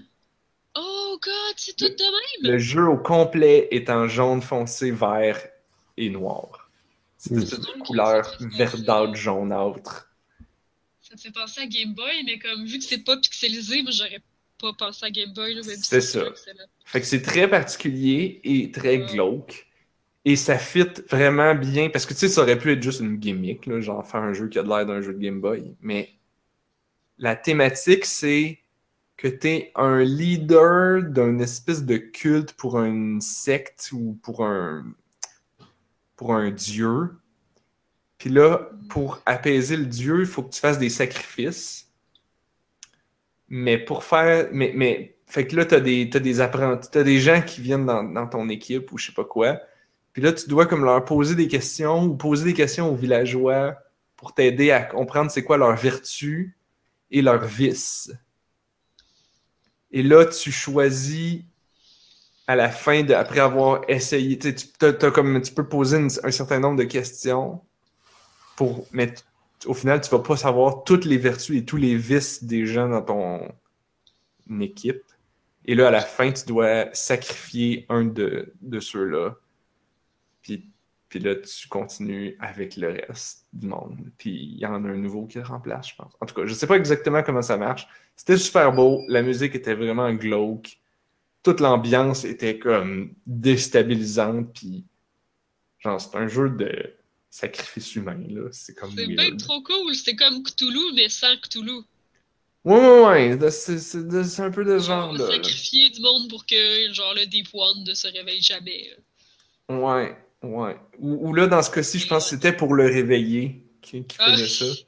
Oh god, c'est tout de même! Le jeu au complet est en jaune foncé, vert et noir. C'est une Mm. espèce de couleur verdâtre, jaunâtre. Ça me fait penser à Game Boy, mais comme vu que c'est pas pixelisé, moi j'aurais pas pensé à Game Boy. C'est ça. Fait que c'est très particulier et très Ouais. glauque. Et ça fit vraiment bien. Parce que tu sais, ça aurait pu être juste une gimmick, genre faire un jeu qui a de l'air d'un jeu de Game Boy. Mais la thématique, c'est que tu es un leader d'une espèce de culte pour une secte ou pour un, pour un dieu. Puis là, pour apaiser le dieu, il faut que tu fasses des sacrifices. Mais pour faire. Mais, mais fait que là, tu as des apprentis, tu des gens qui viennent dans, dans ton équipe ou je sais pas quoi. Puis là, tu dois comme leur poser des questions ou poser des questions aux villageois pour t'aider à comprendre c'est quoi leurs vertus et leurs vices. Et là, tu choisis à la fin, de, après avoir essayé, tu, t'as comme, tu peux poser un certain nombre de questions, pour, mais au final, tu vas pas savoir toutes les vertus et tous les vices des gens dans ton équipe. Et là, à la fin, tu dois sacrifier un de ceux-là. Puis, là, tu continues avec le reste du monde. Puis il y en a un nouveau qui le remplace, je pense. En tout cas, je sais pas exactement comment ça marche. C'était super beau. La musique était vraiment glauque. Toute l'ambiance était comme déstabilisante. Puis, genre, c'est un jeu de sacrifice humain, là. C'est comme C'est bien trop cool. C'est comme Cthulhu, mais sans Cthulhu. Ouais, ouais, ouais. C'est un peu de ce Genre, genre, là. sacrifier du monde pour que, genre, le Deep One ne se réveille jamais. là. Ouais, ouais. Ou, ou là, dans ce cas-ci, je pense que c'était pour le réveiller qui, qui Ah. faisait ça.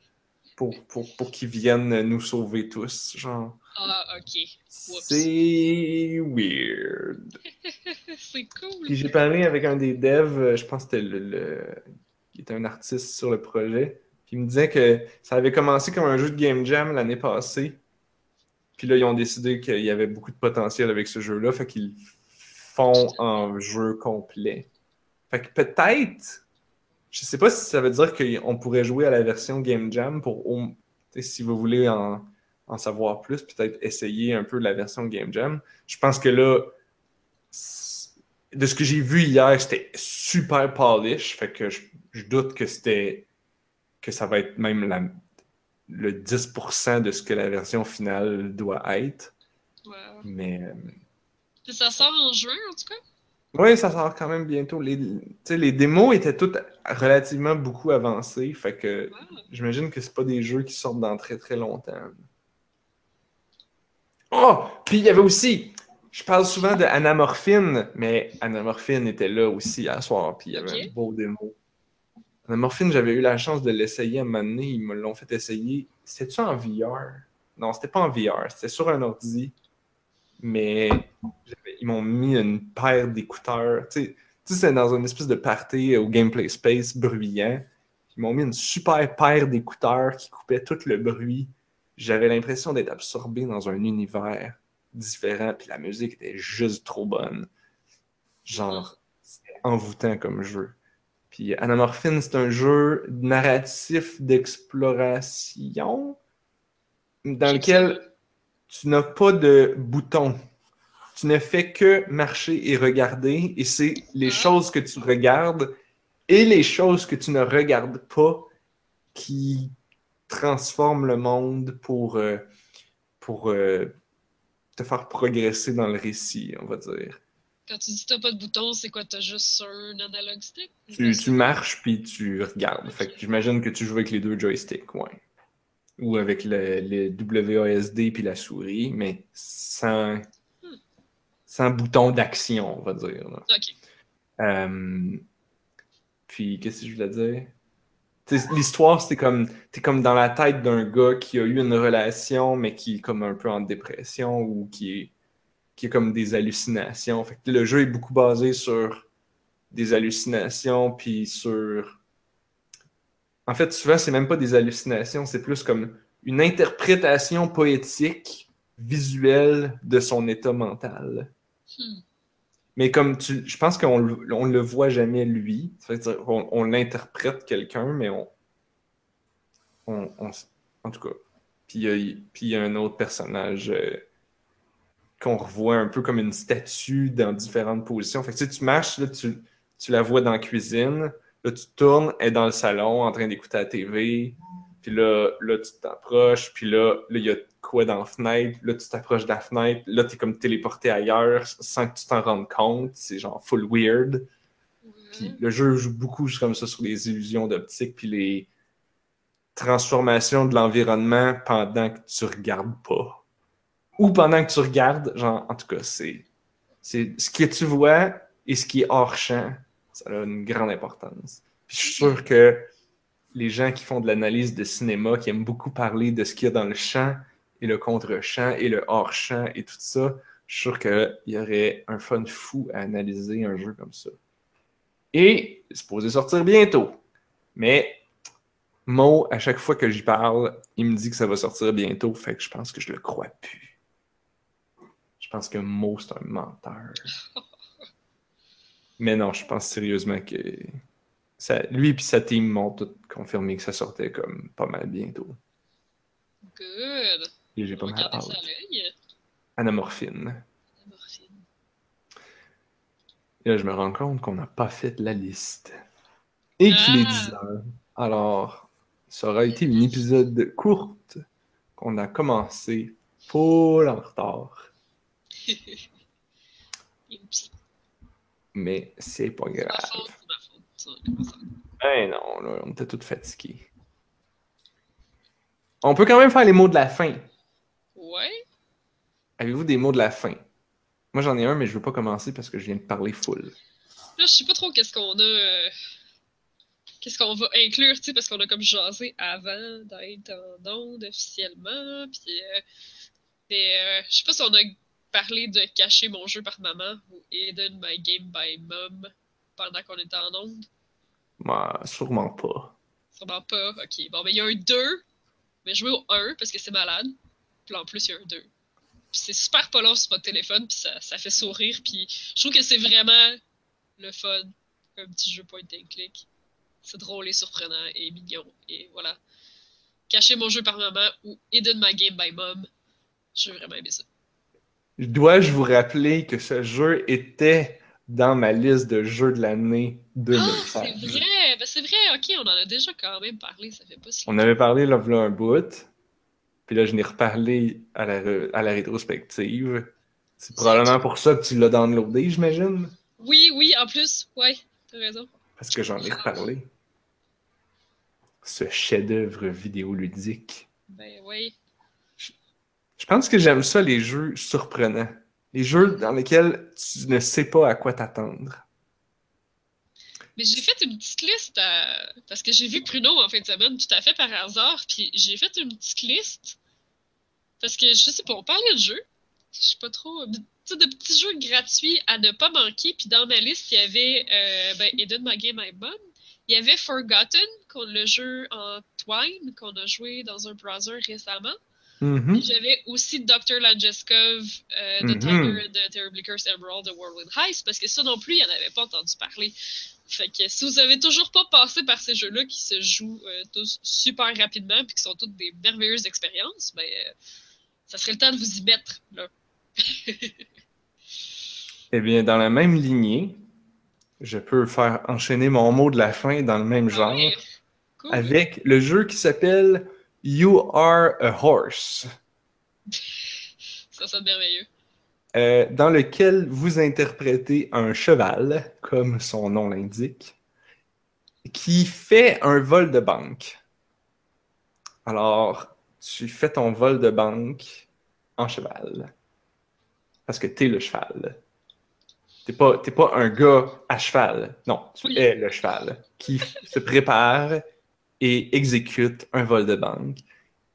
Pour, pour, pour qu'il vienne nous sauver tous. Genre, Ah, ok. C'est weird. c'est cool. Puis j'ai parlé avec un des devs, euh, je pense que c'était le, le- qui était un artiste sur le projet. Puis il me disait que ça avait commencé comme un jeu de Game Jam l'année passée. Puis là, ils ont décidé qu'il y avait beaucoup de potentiel avec ce jeu-là. Fait qu'ils font en jeu complet. Fait que peut-être, je sais pas si ça veut dire qu'on pourrait jouer à la version Game Jam pour, si vous voulez en, en savoir plus, peut-être essayer un peu la version Game Jam. Je pense que là, de ce que j'ai vu hier, c'était super polish. Fait que je, je doute que c'était que ça va être même la- le 10% de ce que la version finale doit être. Wow. Mais euh, ça sort en juin, en tout cas? Oui, ça sort quand même bientôt. Les, tu sais, les démos étaient toutes relativement beaucoup avancées. Fait que j'imagine que c'est pas des jeux qui sortent dans très très longtemps. Oh! Puis il y avait aussi. Je parle souvent de Anamorphine, mais Anamorphine était là aussi à soir, puis il y avait Ok. un beau démo. Anamorphine, j'avais eu la chance de l'essayer à un moment donné, ils me l'ont fait essayer. C'était-tu en VR? Non, c'était pas en VR, c'était sur un ordi. Mais ils m'ont mis une paire d'écouteurs. Tu sais, tu sais, c'est dans une espèce de party au Gameplay Space bruyant. Ils m'ont mis une super paire d'écouteurs qui coupait tout le bruit. J'avais l'impression d'être absorbé dans un univers différent, puis la musique était juste trop bonne. Genre, c'était envoûtant comme jeu. Puis Anamorphine, c'est un jeu narratif d'exploration dans lequel tu n'as pas de bouton. Tu ne fais que marcher et regarder, et c'est les Ah. choses que tu regardes et les choses que tu ne regardes pas qui transforme le monde pour, euh, pour euh, te faire progresser dans le récit, on va dire. Quand tu dis t'as pas de bouton, c'est quoi? T'as juste un analog stick? Tu, tu marches puis tu regardes. Fait que j'imagine que tu joues avec les deux joysticks, ouais. Ou avec le, le WASD puis la souris, mais sans, sans bouton d'action, on va dire. là. Ok. Euh, puis, qu'est-ce que je voulais dire? L'histoire, c'était comme, t'es comme dans la tête d'un gars qui a eu une relation, mais qui est comme un peu en dépression ou qui est, qui comme des hallucinations. Fait que le jeu est beaucoup basé sur des hallucinations, puis sur... En fait, souvent, c'est même pas des hallucinations, c'est plus comme une interprétation poétique, visuelle de son état mental. Mais comme tu, je pense qu'on on le voit jamais lui. On, on l'interprète quelqu'un, mais on, on, en tout cas. Puis il y a, puis il y a un autre personnage euh, qu'on revoit un peu comme une statue dans différentes positions. Fait que tu sais, tu marches, là, tu, tu la vois dans la cuisine, là, tu tournes, elle est dans le salon en train d'écouter la TV. Puis là, là, tu t'approches, puis là, là, il y a quoi dans la fenêtre, là, tu t'approches de la fenêtre, là, t'es comme téléporté ailleurs sans que tu t'en rendes compte. C'est genre full weird. Puis le jeu joue beaucoup juste comme ça sur les illusions d'optique, puis les transformations de l'environnement pendant que tu regardes pas. Ou pendant que tu regardes, genre, en tout cas, c'est, c'est ce que tu vois et ce qui est hors champ, ça a une grande importance. Puis je suis sûr que les gens qui font de l'analyse de cinéma, qui aiment beaucoup parler de ce qu'il y a dans le champ et le contre-champ et le hors-champ et tout ça, je suis sûr qu'il y aurait un fun fou à analyser un jeu comme ça. Et c'est supposé sortir bientôt. Mais Mo, à chaque fois que j'y parle, il me dit que ça va sortir bientôt, fait que je pense que je le crois plus. Je pense que Mo, c'est un menteur. Mais non, je pense sérieusement que ça, lui et sa team m'ont tout confirmé que ça sortait comme pas mal bientôt. Good. Et j'ai pas mal hâte. Anamorphine. La morphine. Et là, je me rends compte qu'on n'a pas fait la liste. Et qu'il est Ah. 10 heures. Alors, ça aura été une épisode courte qu'on a commencé full en retard. Mais c'est pas grave. Eh non, là, on était tous fatigués. On peut quand même faire les mots de la fin. Ouais. Avez-vous des mots de la fin? Moi, j'en ai un, mais je veux pas commencer parce que je viens de parler full. Là, je sais pas trop qu'est-ce qu'on a. euh, Qu'est-ce qu'on va inclure, tu sais, parce qu'on a comme jasé avant d'être en onde officiellement. Puis. euh, Mais euh, je sais pas si on a parlé de cacher mon jeu par maman ou Hidden My Game by Mom pendant qu'on était en onde. Moi, sûrement pas. Sûrement pas. Ok. Bon, mais il y a un 2. Mais jouer au 1 parce que c'est malade. Puis là, en plus, il y a un 2. Puis c'est super pas long sur votre téléphone. Puis ça, ça fait sourire. Puis je trouve que c'est vraiment le fun. Un petit jeu point and click. C'est drôle et surprenant et mignon. Et voilà. Cacher mon jeu par maman ou Hidden My Game by Mom. J'ai vraiment aimé ça. Dois-je vous rappeler que ce jeu était dans ma liste de jeux de l'année Ah, c'est 2016? vrai! Ben, c'est vrai, ok, on en a déjà quand même parlé. Ça fait pas si On avait parlé là, v'là un bout, puis là, je n'ai reparlé à la, à la rétrospective. C'est probablement pour ça que tu l'as downloadé, j'imagine, Oui, oui, en plus, ouais, t'as raison. parce que j'en ai reparlé. Ce chef-d'œuvre vidéoludique. Ben, ouais. Je pense que j'aime ça, les jeux surprenants. Les jeux dans lesquels tu ne sais pas à quoi t'attendre. Mais j'ai fait une petite liste à- parce que j'ai vu Pruno en fin de semaine tout à fait par hasard, puis j'ai fait une petite liste parce que je sais pas, on parlait de jeux. Je sais pas trop, de, petits jeux gratuits à ne pas manquer. Puis dans ma liste, il y avait euh, ben, Eden My Game My Mom. Il y avait Forgotten, le jeu en Twine qu'on a joué dans un browser récemment. Mhm. J'avais aussi Dr. Langeskov, euh, The Mhm. Tiger and the Terribly Cursed Emerald de Whirlwind Heist, parce que ça non plus, il n'y en avait pas entendu parler. Fait que si vous avez toujours pas passé par ces jeux-là qui se jouent euh, tous super rapidement puis qui sont toutes des merveilleuses expériences, ben, euh, ça serait le temps de vous y mettre, là. Eh bien, dans la même lignée, je peux faire enchaîner mon mot de la fin dans le même genre, Ah ouais, cool. avec le jeu qui s'appelle You Are a Horse, Ça sonne merveilleux. Euh, dans lequel vous interprétez un cheval, comme son nom l'indique, qui fait un vol de banque. Alors, tu fais ton vol de banque en cheval. Parce que t'es le cheval. T'es pas, t'es pas un gars à cheval. Non, tu Oui. es le cheval qui se prépare et exécute un vol de banque.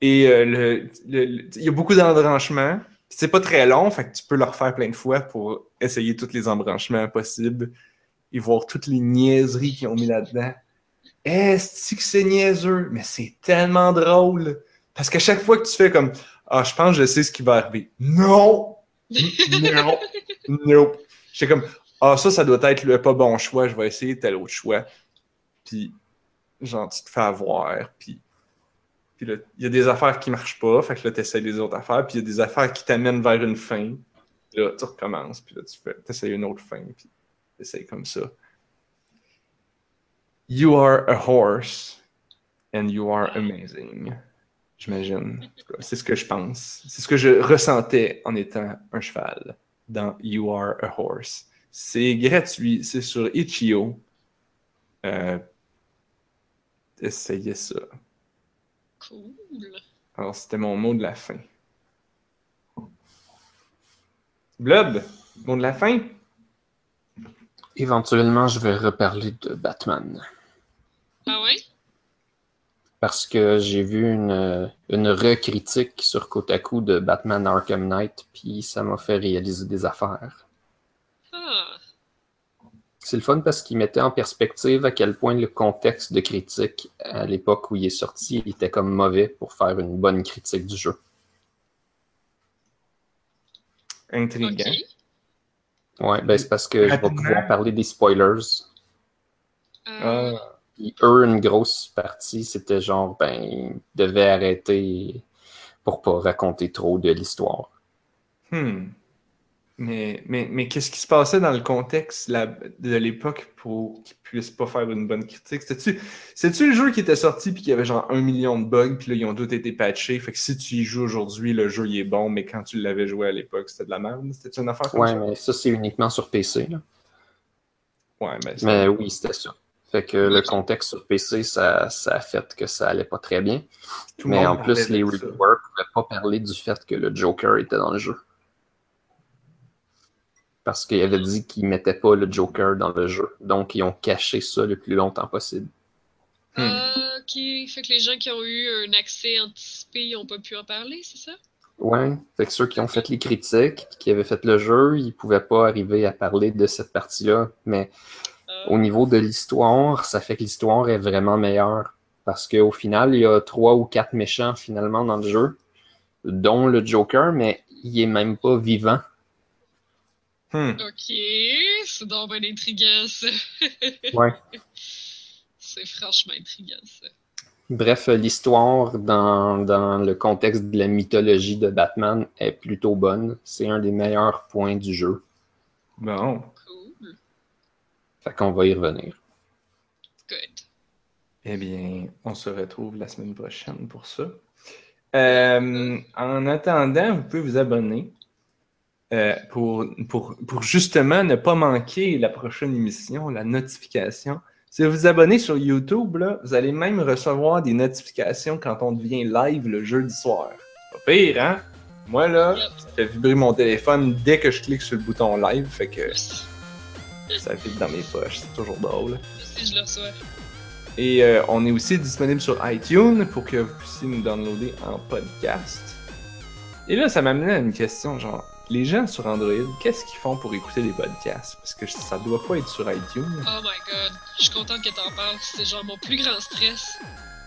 Et euh, le, le- le- il y a beaucoup d'embranchements. C'est pas très long, fait que tu peux le refaire plein de fois pour essayer tous les embranchements possibles et voir toutes les niaiseries qu'ils ont mis là-dedans. Est-ce que c'est niaiseux? Mais c'est tellement drôle! Parce qu'à chaque fois que tu fais comme Ah, je pense que je sais ce qui va arriver. Non! non! Nope! J'étais comme Ah, ça, ça doit être le pas bon choix, je vais essayer tel autre choix. Puis, genre, tu te fais avoir, puis. Puis il y a des affaires qui marchent pas, fait que là, tu essaies les autres affaires, puis il y a des affaires qui t'amènent vers une fin. Là, tu recommences, puis là, tu fais, essaies une autre fin, puis tu essaies comme ça. You are a horse and you are amazing. J'imagine. C'est ce que je pense. C'est ce que je ressentais en étant un cheval dans You Are a Horse. C'est gratuit. C'est sur Itch.io. Euh, essayez ça. Cool. Alors, c'était mon mot de la fin. Blob, mot de la fin? Éventuellement, je vais reparler de Batman. Ah ouais? Parce que j'ai vu une, une recritique sur Kotaku de Batman Arkham Knight, puis ça m'a fait réaliser des affaires. C'est le fun parce qu'il mettait en perspective à quel point le contexte de critique à l'époque où il est sorti était comme mauvais pour faire une bonne critique du jeu. Intriguant. Ok. Ouais, ben c'est parce que je vais pouvoir parler des spoilers. Euh, Ah, Puis eux, une grosse partie, c'était genre, ben, ils devaient arrêter pour pas raconter trop de l'histoire. hmm. Mais, mais, mais qu'est-ce qui se passait dans le contexte la- de l'époque pour qu'ils puissent pas faire une bonne critique? C'est-tu le jeu qui était sorti puis qu'il y avait genre un million de bugs puis là ils ont tous été patchés? Fait que si tu y joues aujourd'hui, le jeu il est bon, mais quand tu l'avais joué à l'époque, c'était de la merde? C'était une affaire comme Ouais, ça? mais ça, c'est uniquement sur PC. Là. Ouais, mais, Mais oui, c'était ça. Fait que le contexte sur PC, ça, ça a fait que ça allait pas très bien. tout Mais en plus, les reviewers pouvaient pas parler du fait que le Joker était dans le jeu. Parce qu'il avait dit qu'il mettait pas le Joker dans le jeu. Donc, ils ont caché ça le plus longtemps possible. Hmm. ah, ok. Fait que les gens qui ont eu un accès anticipé, ils ont pas pu en parler, c'est ça? Ouais, fait que ceux qui ont fait les critiques, qui avaient fait le jeu, ils pouvaient pas arriver à parler de cette partie-là. Mais Ah. au niveau de l'histoire, ça fait que l'histoire est vraiment meilleure. Parce qu'au final, il y a trois ou quatre méchants finalement dans le jeu, dont le Joker, mais il est même pas vivant. Hmm. Ok, c'est donc bien intriguant, ça. Ouais. C'est franchement intriguant, ça. Bref, l'histoire dans, dans le contexte de la mythologie de Batman est plutôt bonne. C'est un des meilleurs points du jeu. Bon. Cool. Fait qu'on va y revenir. Good. Eh bien, on se retrouve la semaine prochaine pour ça. Euh, en attendant, vous pouvez vous abonner euh, pour, pour, pour justement ne pas manquer la prochaine émission, la notification. Si vous vous abonnez sur YouTube, là, vous allez même recevoir des notifications quand on devient live le jeudi soir. Pas pire, hein? Moi, là, ça fait vibrer mon téléphone dès que je clique sur le bouton live, fait que ça fait dans mes poches. C'est toujours drôle. Si je le reçois. Et euh, on est aussi disponible sur iTunes pour que vous puissiez nous downloader en podcast. Et là, ça m'amenait à une question, genre, les gens sur Android, qu'est-ce qu'ils font pour écouter des podcasts? Parce que ça doit pas être sur iTunes. Oh my god, je suis contente que t'en parles. C'est genre mon plus grand stress.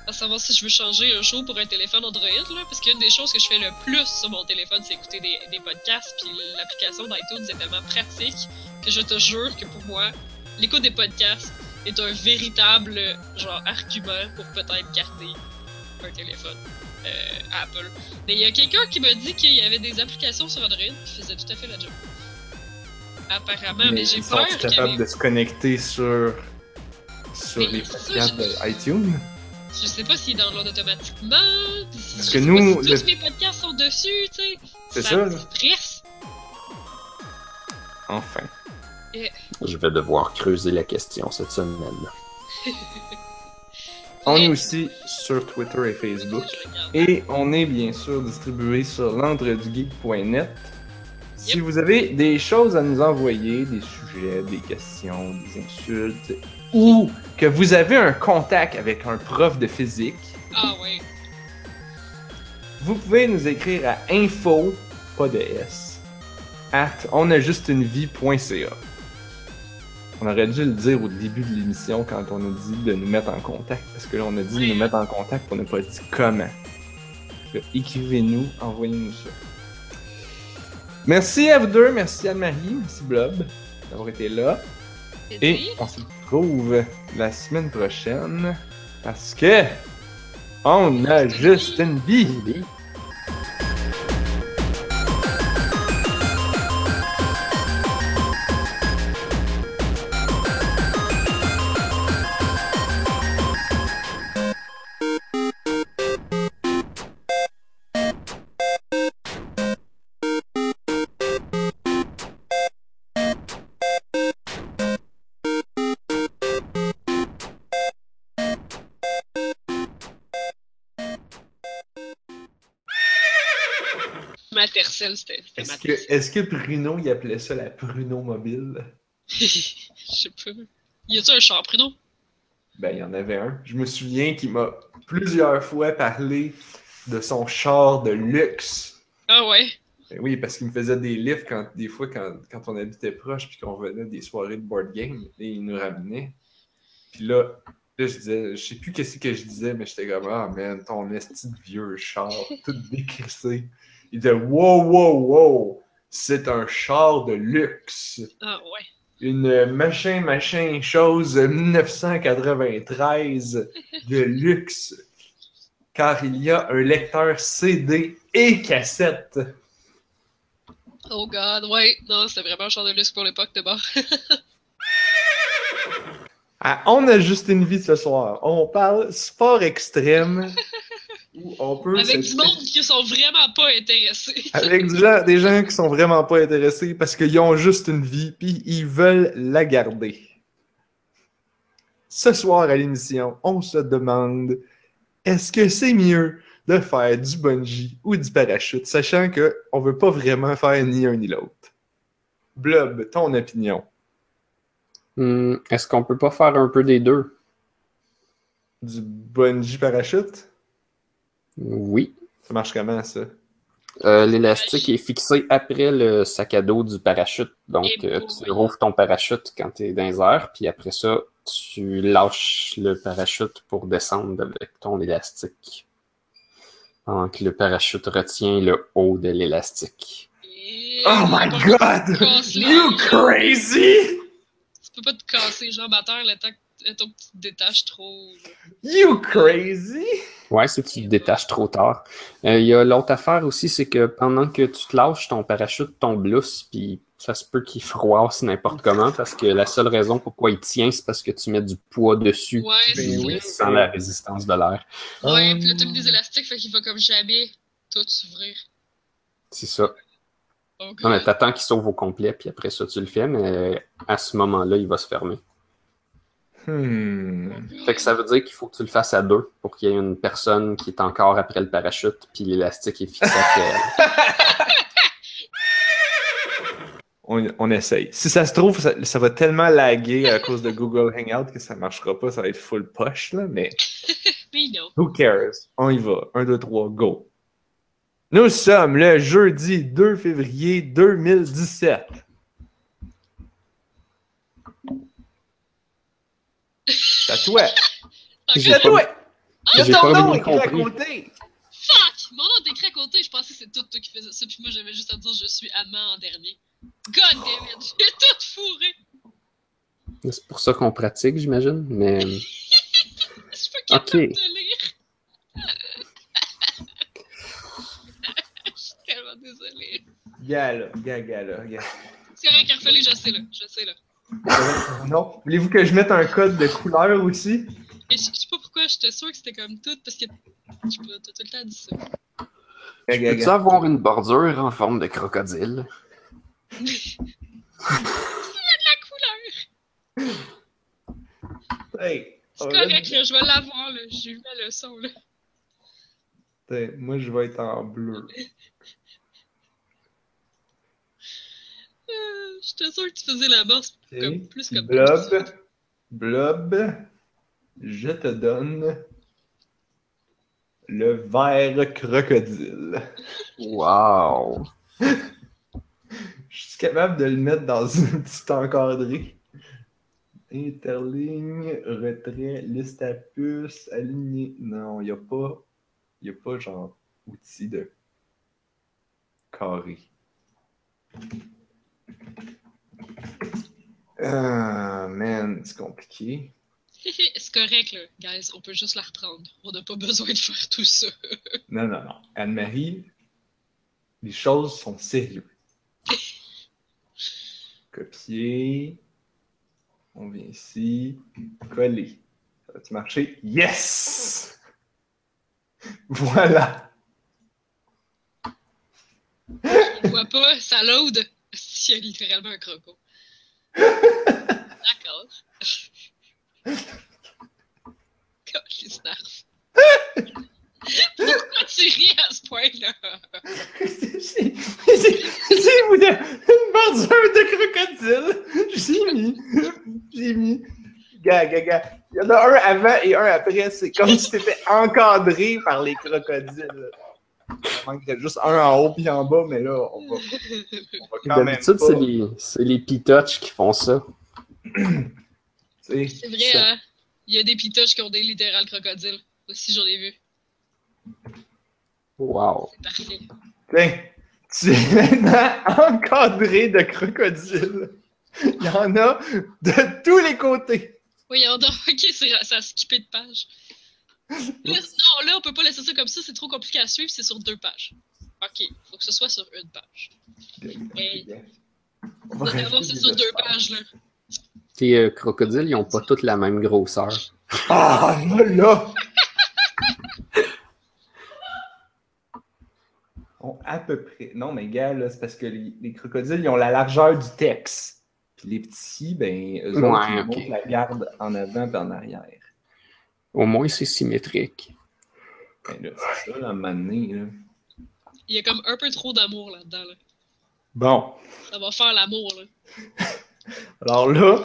À savoir si je veux changer un show pour un téléphone Android, là. Parce qu'une des choses que je fais le plus sur mon téléphone, c'est écouter des, des podcasts. Puis l'application d'iTunes est tellement pratique que je te jure que pour moi, l'écoute des podcasts est un véritable, genre, argument pour peut-être garder un téléphone euh, Apple. Mais il y a quelqu'un qui m'a dit qu'il y avait des applications sur Android qui faisaient tout à fait la job. Apparemment, mais, j'ai ils peur sont capables de se connecter sur, sur Mais les ça, podcasts je- de iTunes. Je sais pas s'il download automatiquement. si- Parce je que nous, pas si le- tous mes podcasts sont dessus, tu sais. C'est ça, me là. stresse. Enfin. Je vais devoir creuser la question cette semaine. On est aussi sur Twitter et Facebook. Et on est bien sûr distribué sur l'entredugeek.net. Si vous avez des choses à nous envoyer, des sujets, des questions, des insultes, ou que vous avez un contact avec un prof de physique, Ah vous pouvez nous écrire à info, pas de S, at onajustunevie.ca. On aurait dû le dire au début de l'émission quand on a dit de nous mettre en contact, parce que là on a dit de nous mettre en contact, on n'a pas dit comment. Écrivez-nous, envoyez-nous ça. Merci à vous deux, merci Anne-Marie, merci Blob d'avoir été là. Et on se retrouve la semaine prochaine parce que on a juste une vie. C'était Est-ce que, Bruno, il appelait ça la Pruno mobile? Je sais pas. Y a-tu un char Pruno? Ben, il y en avait un. Je me souviens qu'il m'a plusieurs fois parlé de son char de luxe. Ah ouais? Ben oui, parce qu'il me faisait des livres quand, des fois quand, quand on habitait proche puis qu'on venait des soirées de board game et il nous ramenait. Puis là, là, je disais, je sais plus qu'est-ce que je disais, mais j'étais comme Ah man, ton esti de vieux char, tout décrissé. Il disait Wow, wow, wow, c'est un char de luxe. Ah ouais. Une machin, machin, chose 1993 de luxe. Car il y a un lecteur CD et cassette. Oh god, ouais. Non, c'était vraiment un char de luxe pour l'époque de bord. Ah, on a juste une vie ce soir. On parle sport extrême. où on peut Avec du monde qui sont vraiment pas intéressés. Avec du des gens qui sont vraiment pas intéressés parce qu'ils ont juste une vie puis ils veulent la garder. Ce soir à l'émission, on se demande est-ce que c'est mieux de faire du bungee ou du parachute, sachant que on veut pas vraiment faire ni un ni l'autre? Blob, ton opinion. Hmm, Est-ce qu'on peut pas faire un peu des deux? Du bungee parachute? Oui. Ça marche comment ça? Euh, L'élastique est fixé après le sac à dos du parachute. Donc, euh, tu rouvres ton parachute quand tu es dans les airs, puis après ça, tu lâches le parachute pour descendre avec ton élastique. Pendant que le parachute retient le haut de l'élastique. Oh my god! You crazy! Tu peux pas te casser les jambes à terre le temps que tu te détaches trop. You crazy! Ouais, c'est que tu te détaches trop tard. Euh, Il y a l'autre affaire aussi, c'est que pendant que tu te lâches, ton parachute tombe lousse, puis ça se peut qu'il froisse n'importe comment, parce que la seule raison pourquoi il tient, c'est parce que tu mets du poids dessus, Ouais, oui. sans la résistance de l'air. Ouais, Um, pis là, mis des élastiques, fait qu'il va comme jamais tout s'ouvrir. C'est ça. Oh Non, mais t'attends qu'il s'ouvre au complet, puis après ça, tu le fais, mais à ce moment-là, il va se fermer. Hmm. Fait que ça veut dire qu'il faut que tu le fasses à deux pour qu'il y ait une personne qui est encore après le parachute, puis l'élastique est fixé. On, on essaye. Si ça se trouve, ça, ça va tellement laguer à cause de Google Hangout que ça marchera pas, ça va être full poche, là, mais Mais non. who cares? On y va. 1, 2, 3, go! Nous sommes le jeudi 2 février 2017. C'est à toi! C'est à pas- toi! C'est ton nom écrit à côté! Fuck! Mon nom est écrit à côté, je pensais que c'était tout toi qui faisais ça, puis moi j'avais juste à dire je suis amant en dernier. God damn it! J'ai tout fourré! C'est pour ça qu'on pratique, j'imagine, mais... Je suis pas capable Ok. de lire. Je suis tellement désolée. Gars là, gars. C'est correct, Arfeli, je sais là, je sais là. Non? Voulez-vous que je mette un code de couleur aussi? Et je je sais pas pourquoi j'étais sûre que c'était comme tout, parce que, pas, t'as tout le temps dit ça. Gaga, Peux-tu avoir une bordure en forme de crocodile? La couleur! Hey, C'est correct, là, je vais l'avoir, là. J'ai eu ma leçon, là. Moi, je vais être en bleu. Euh, J'étais sûre que tu faisais la bosse Ok. comme, plus comme Blob, Blob, je te donne le vert crocodile. Wow! Je suis capable de le mettre dans une petite encadrée. Interligne, retrait, liste à puce, aligné. Non, il n'y a pas. Il n'y a pas genre outil de carré. Ah, man, c'est compliqué. C'est correct, là, guys. On peut juste la reprendre. On n'a pas besoin de faire tout ça. Non, non, non. Anne-Marie, les choses sont sérieuses. Copier. On vient ici. Coller. Ça va-tu marcher? Yes! Voilà! On voit pas, ça load. S'il y a littéralement un croco. D'accord. les nerfs. Pourquoi tu ris à ce point-là? Voulu une bordure de crocodile. J'ai mis. J'ai mis. Gars. Il y en a un avant et un après. C'est comme si t'étais encadré par les crocodiles. Il manquerait juste un en haut puis en bas, mais là, on va, on va quand même D'habitude, c'est les, c'est les pitoches qui font ça. C'est vrai, ça. hein? Il y a des pitoches qui ont des littérales crocodiles. Aussi, j'en ai vu. Wow! C'est parfait. Tiens, tu es maintenant encadré de crocodiles. Il y en a de tous les côtés. Oui, il y en a. Ok, c'est- ça a skippé de page. Non, là, on peut pas laisser ça comme ça. C'est trop compliqué à suivre. C'est sur deux pages. Ok, faut que ce soit sur une page. On va c'est sur deux pages, là. Les euh, crocodiles, ils ont pas toutes la même grosseur. Ah, là, là! Bon, à peu près. Non, mais gars, là, c'est parce que les, les crocodiles, ils ont la largeur du texte. Puis les petits, ben, eux Ouais, autres, ils ok. montent la garde en avant et en arrière. Au moins, c'est symétrique. Ben là, c'est ça, là, à un moment donné, là. Il y a comme un peu trop d'amour là-dedans, là. Bon. Ça va faire l'amour, là. Alors là,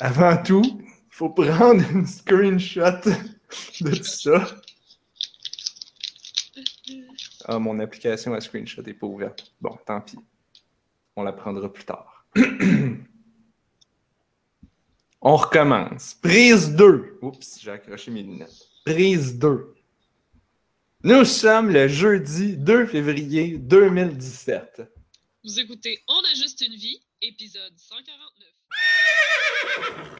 avant tout, il faut prendre une screenshot de tout ça. Ah, mon application à screenshot n'est pas ouverte. Bon, tant pis. On la prendra plus tard. On recommence. Prise 2. Oups, j'ai accroché mes lunettes. Prise 2. Nous sommes le jeudi 2 février 2017. Vous écoutez On a juste une vie, épisode 149.